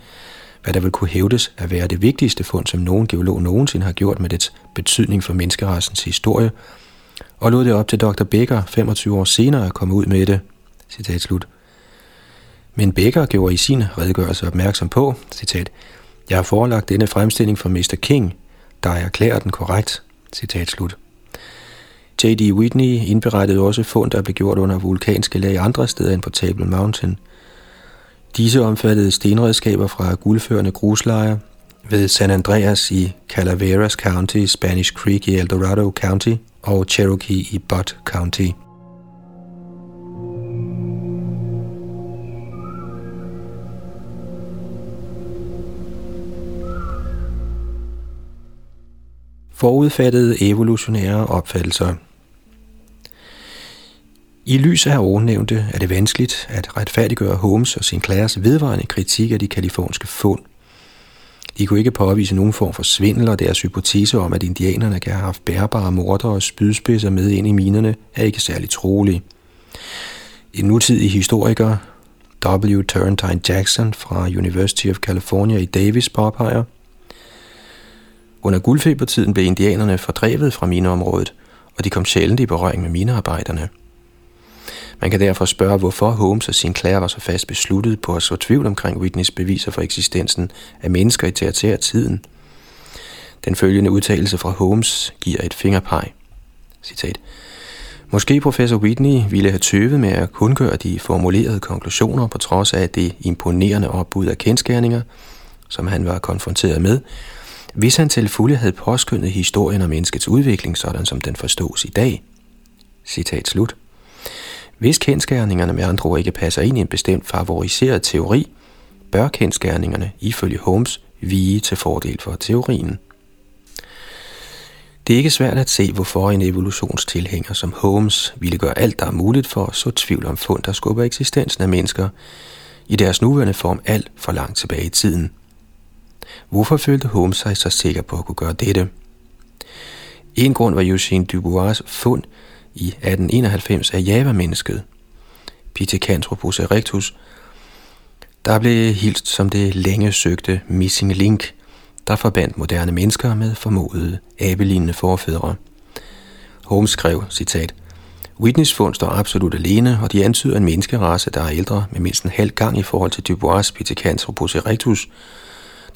hvad der vil kunne hævdes at være det vigtigste fund, som nogen geolog nogensinde har gjort med dets betydning for menneskerassens historie, og lod det op til Dr. Becker 25 år senere at komme ud med det. Citat slut. Men Becker gjorde i sin redegørelse opmærksom på, citat, jeg har forelagt denne fremstilling for Mr. King, der erklærer den korrekt. Citat slut. J.D. Whitney indberettede også fund, der blev gjort under vulkanske lag andre steder end på Table Mountain. Disse omfattede stenredskaber fra guldførende gruslejer ved San Andreas i Calaveras County, Spanish Creek i El Dorado County og Cherokee i Butte County. Forudfattede evolutionære opfattelser – i lys af ovennævnte er det vanskeligt at retfærdiggøre Holmes og Sinclairs vedvarende kritik af de kaliforniske fund. De kunne ikke påvise nogen form for svindel, og deres hypotese om, at indianerne kan have haft bærbare morder og spydspidser med ind i minerne, er ikke særlig trolig. En nutidig historiker, W. Turrentine Jackson fra University of California i Davis påpeger, under guldfebertiden blev indianerne fordrevet fra mineområdet, og de kom sjældent i berøring med minearbejderne. Man kan derfor spørge, hvorfor Holmes og Sinclair var så fast besluttet på at så tvivl omkring Whitneys beviser for eksistensen af mennesker i tertiær-tiden. Den følgende udtalelse fra Holmes giver et fingerpeg. Citat. Måske professor Whitney ville have tøvet med at kundgøre de formulerede konklusioner på trods af det imponerende opbud af kendskærninger, som han var konfronteret med, hvis han til fulde havde påskyndet historien om menneskets udvikling, sådan som den forstås i dag. Citat slut. Hvis kendskærningerne med andre ord ikke passer ind i en bestemt favoriseret teori, bør kendskærningerne ifølge Holmes vige til fordel for teorien. Det er ikke svært at se, hvorfor en evolutionstilhænger som Holmes ville gøre alt, der er muligt for at så tvivl om fund, der skubber eksistensen af mennesker i deres nuværende form alt for langt tilbage i tiden. Hvorfor følte Holmes sig så sikker på at kunne gøre dette? En grund var Eugene Dubois' fund i 1891 af Java-mennesket, Pithecanthropus erectus, der blev hilst som det længe søgte missing link, der forbandt moderne mennesker med formodede abelignende forfædre. Holmes skrev, citat, Whitneys fund står absolut alene, og de antyder en menneskerace, der er ældre med mindst en halv gang i forhold til Dubois' Pithecanthropus erectus,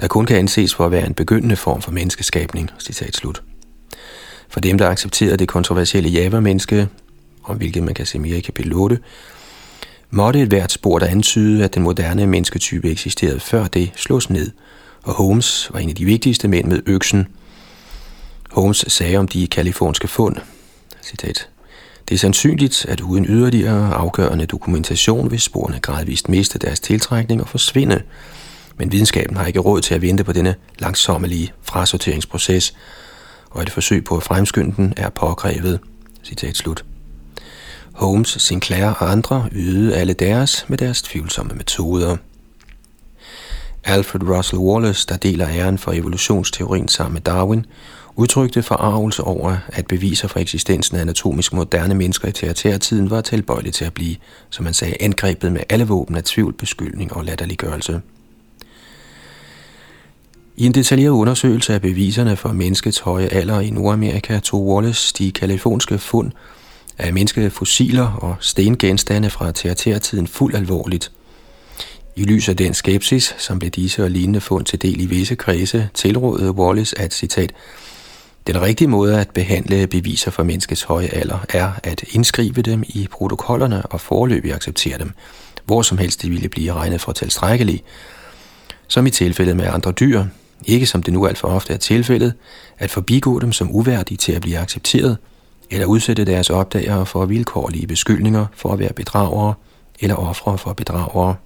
der kun kan anses for at være en begyndende form for menneskeskabning. Citat slut. For dem, der accepterede det kontroversielle Java-menneske, om hvilket man kan se mere i kapitel 8, måtte et hvert spor, der antyde, at den moderne mennesketype eksisterede før det, slås ned, og Holmes var en af de vigtigste mænd med øksen. Holmes sagde om de kaliforniske fund, citat, det er sandsynligt, at uden yderligere afgørende dokumentation vil sporene gradvist miste deres tiltrækning og forsvinde, men videnskaben har ikke råd til at vente på denne langsommelige frasorteringsproces, og et forsøg på at fremskynde den er påkrævet. Citat slut. Holmes, Sinclair og andre ydede alle deres med deres tvivlsomme metoder. Alfred Russel Wallace, der deler æren for evolutionsteorien sammen med Darwin, udtrykte forarvelse over, at beviser for eksistensen af anatomisk moderne mennesker i teatertiden var tilbøjelige til at blive, som man sagde, angrebet med alle våben af tvivl, beskyldning og latterliggørelse. I en detaljeret undersøgelse af beviserne for menneskets høje alder i Nordamerika tog Wallace de kaliforniske fund af menneskefossiler og stengenstande fra tertiærtiden fuld alvorligt. I lys af den skepsis, som blev disse og lignende fund til del i visse kredse, tilrådede Wallace at, citat, den rigtige måde at behandle beviser for menneskets høje alder er at indskrive dem i protokollerne og forløbig acceptere dem, hvor som helst de ville blive regnet for tilstrækkelige, som i tilfældet med andre dyr, ikke som det nu alt for ofte er tilfældet, at forbigå dem som uværdige til at blive accepteret, eller udsætte deres opdagere for vilkårlige beskyldninger for at være bedragere eller ofre for bedragere.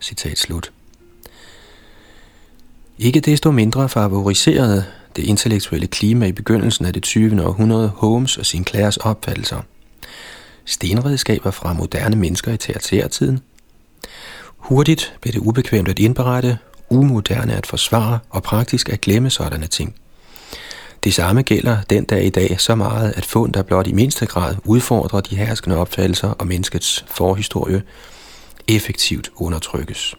Citat slut. Ikke desto mindre favoriserede det intellektuelle klima i begyndelsen af det 20. århundrede Holmes og Sinclairs opfattelser. Stenredskaber fra moderne mennesker i tertiærtiden. Hurtigt blev det ubekvemt at indberette, umoderne at forsvare og praktisk at glemme sådanne ting. Det samme gælder den dag i dag så meget, at fund, der blot i mindste grad udfordrer de herskende opfattelser og menneskets forhistorie, effektivt undertrykkes.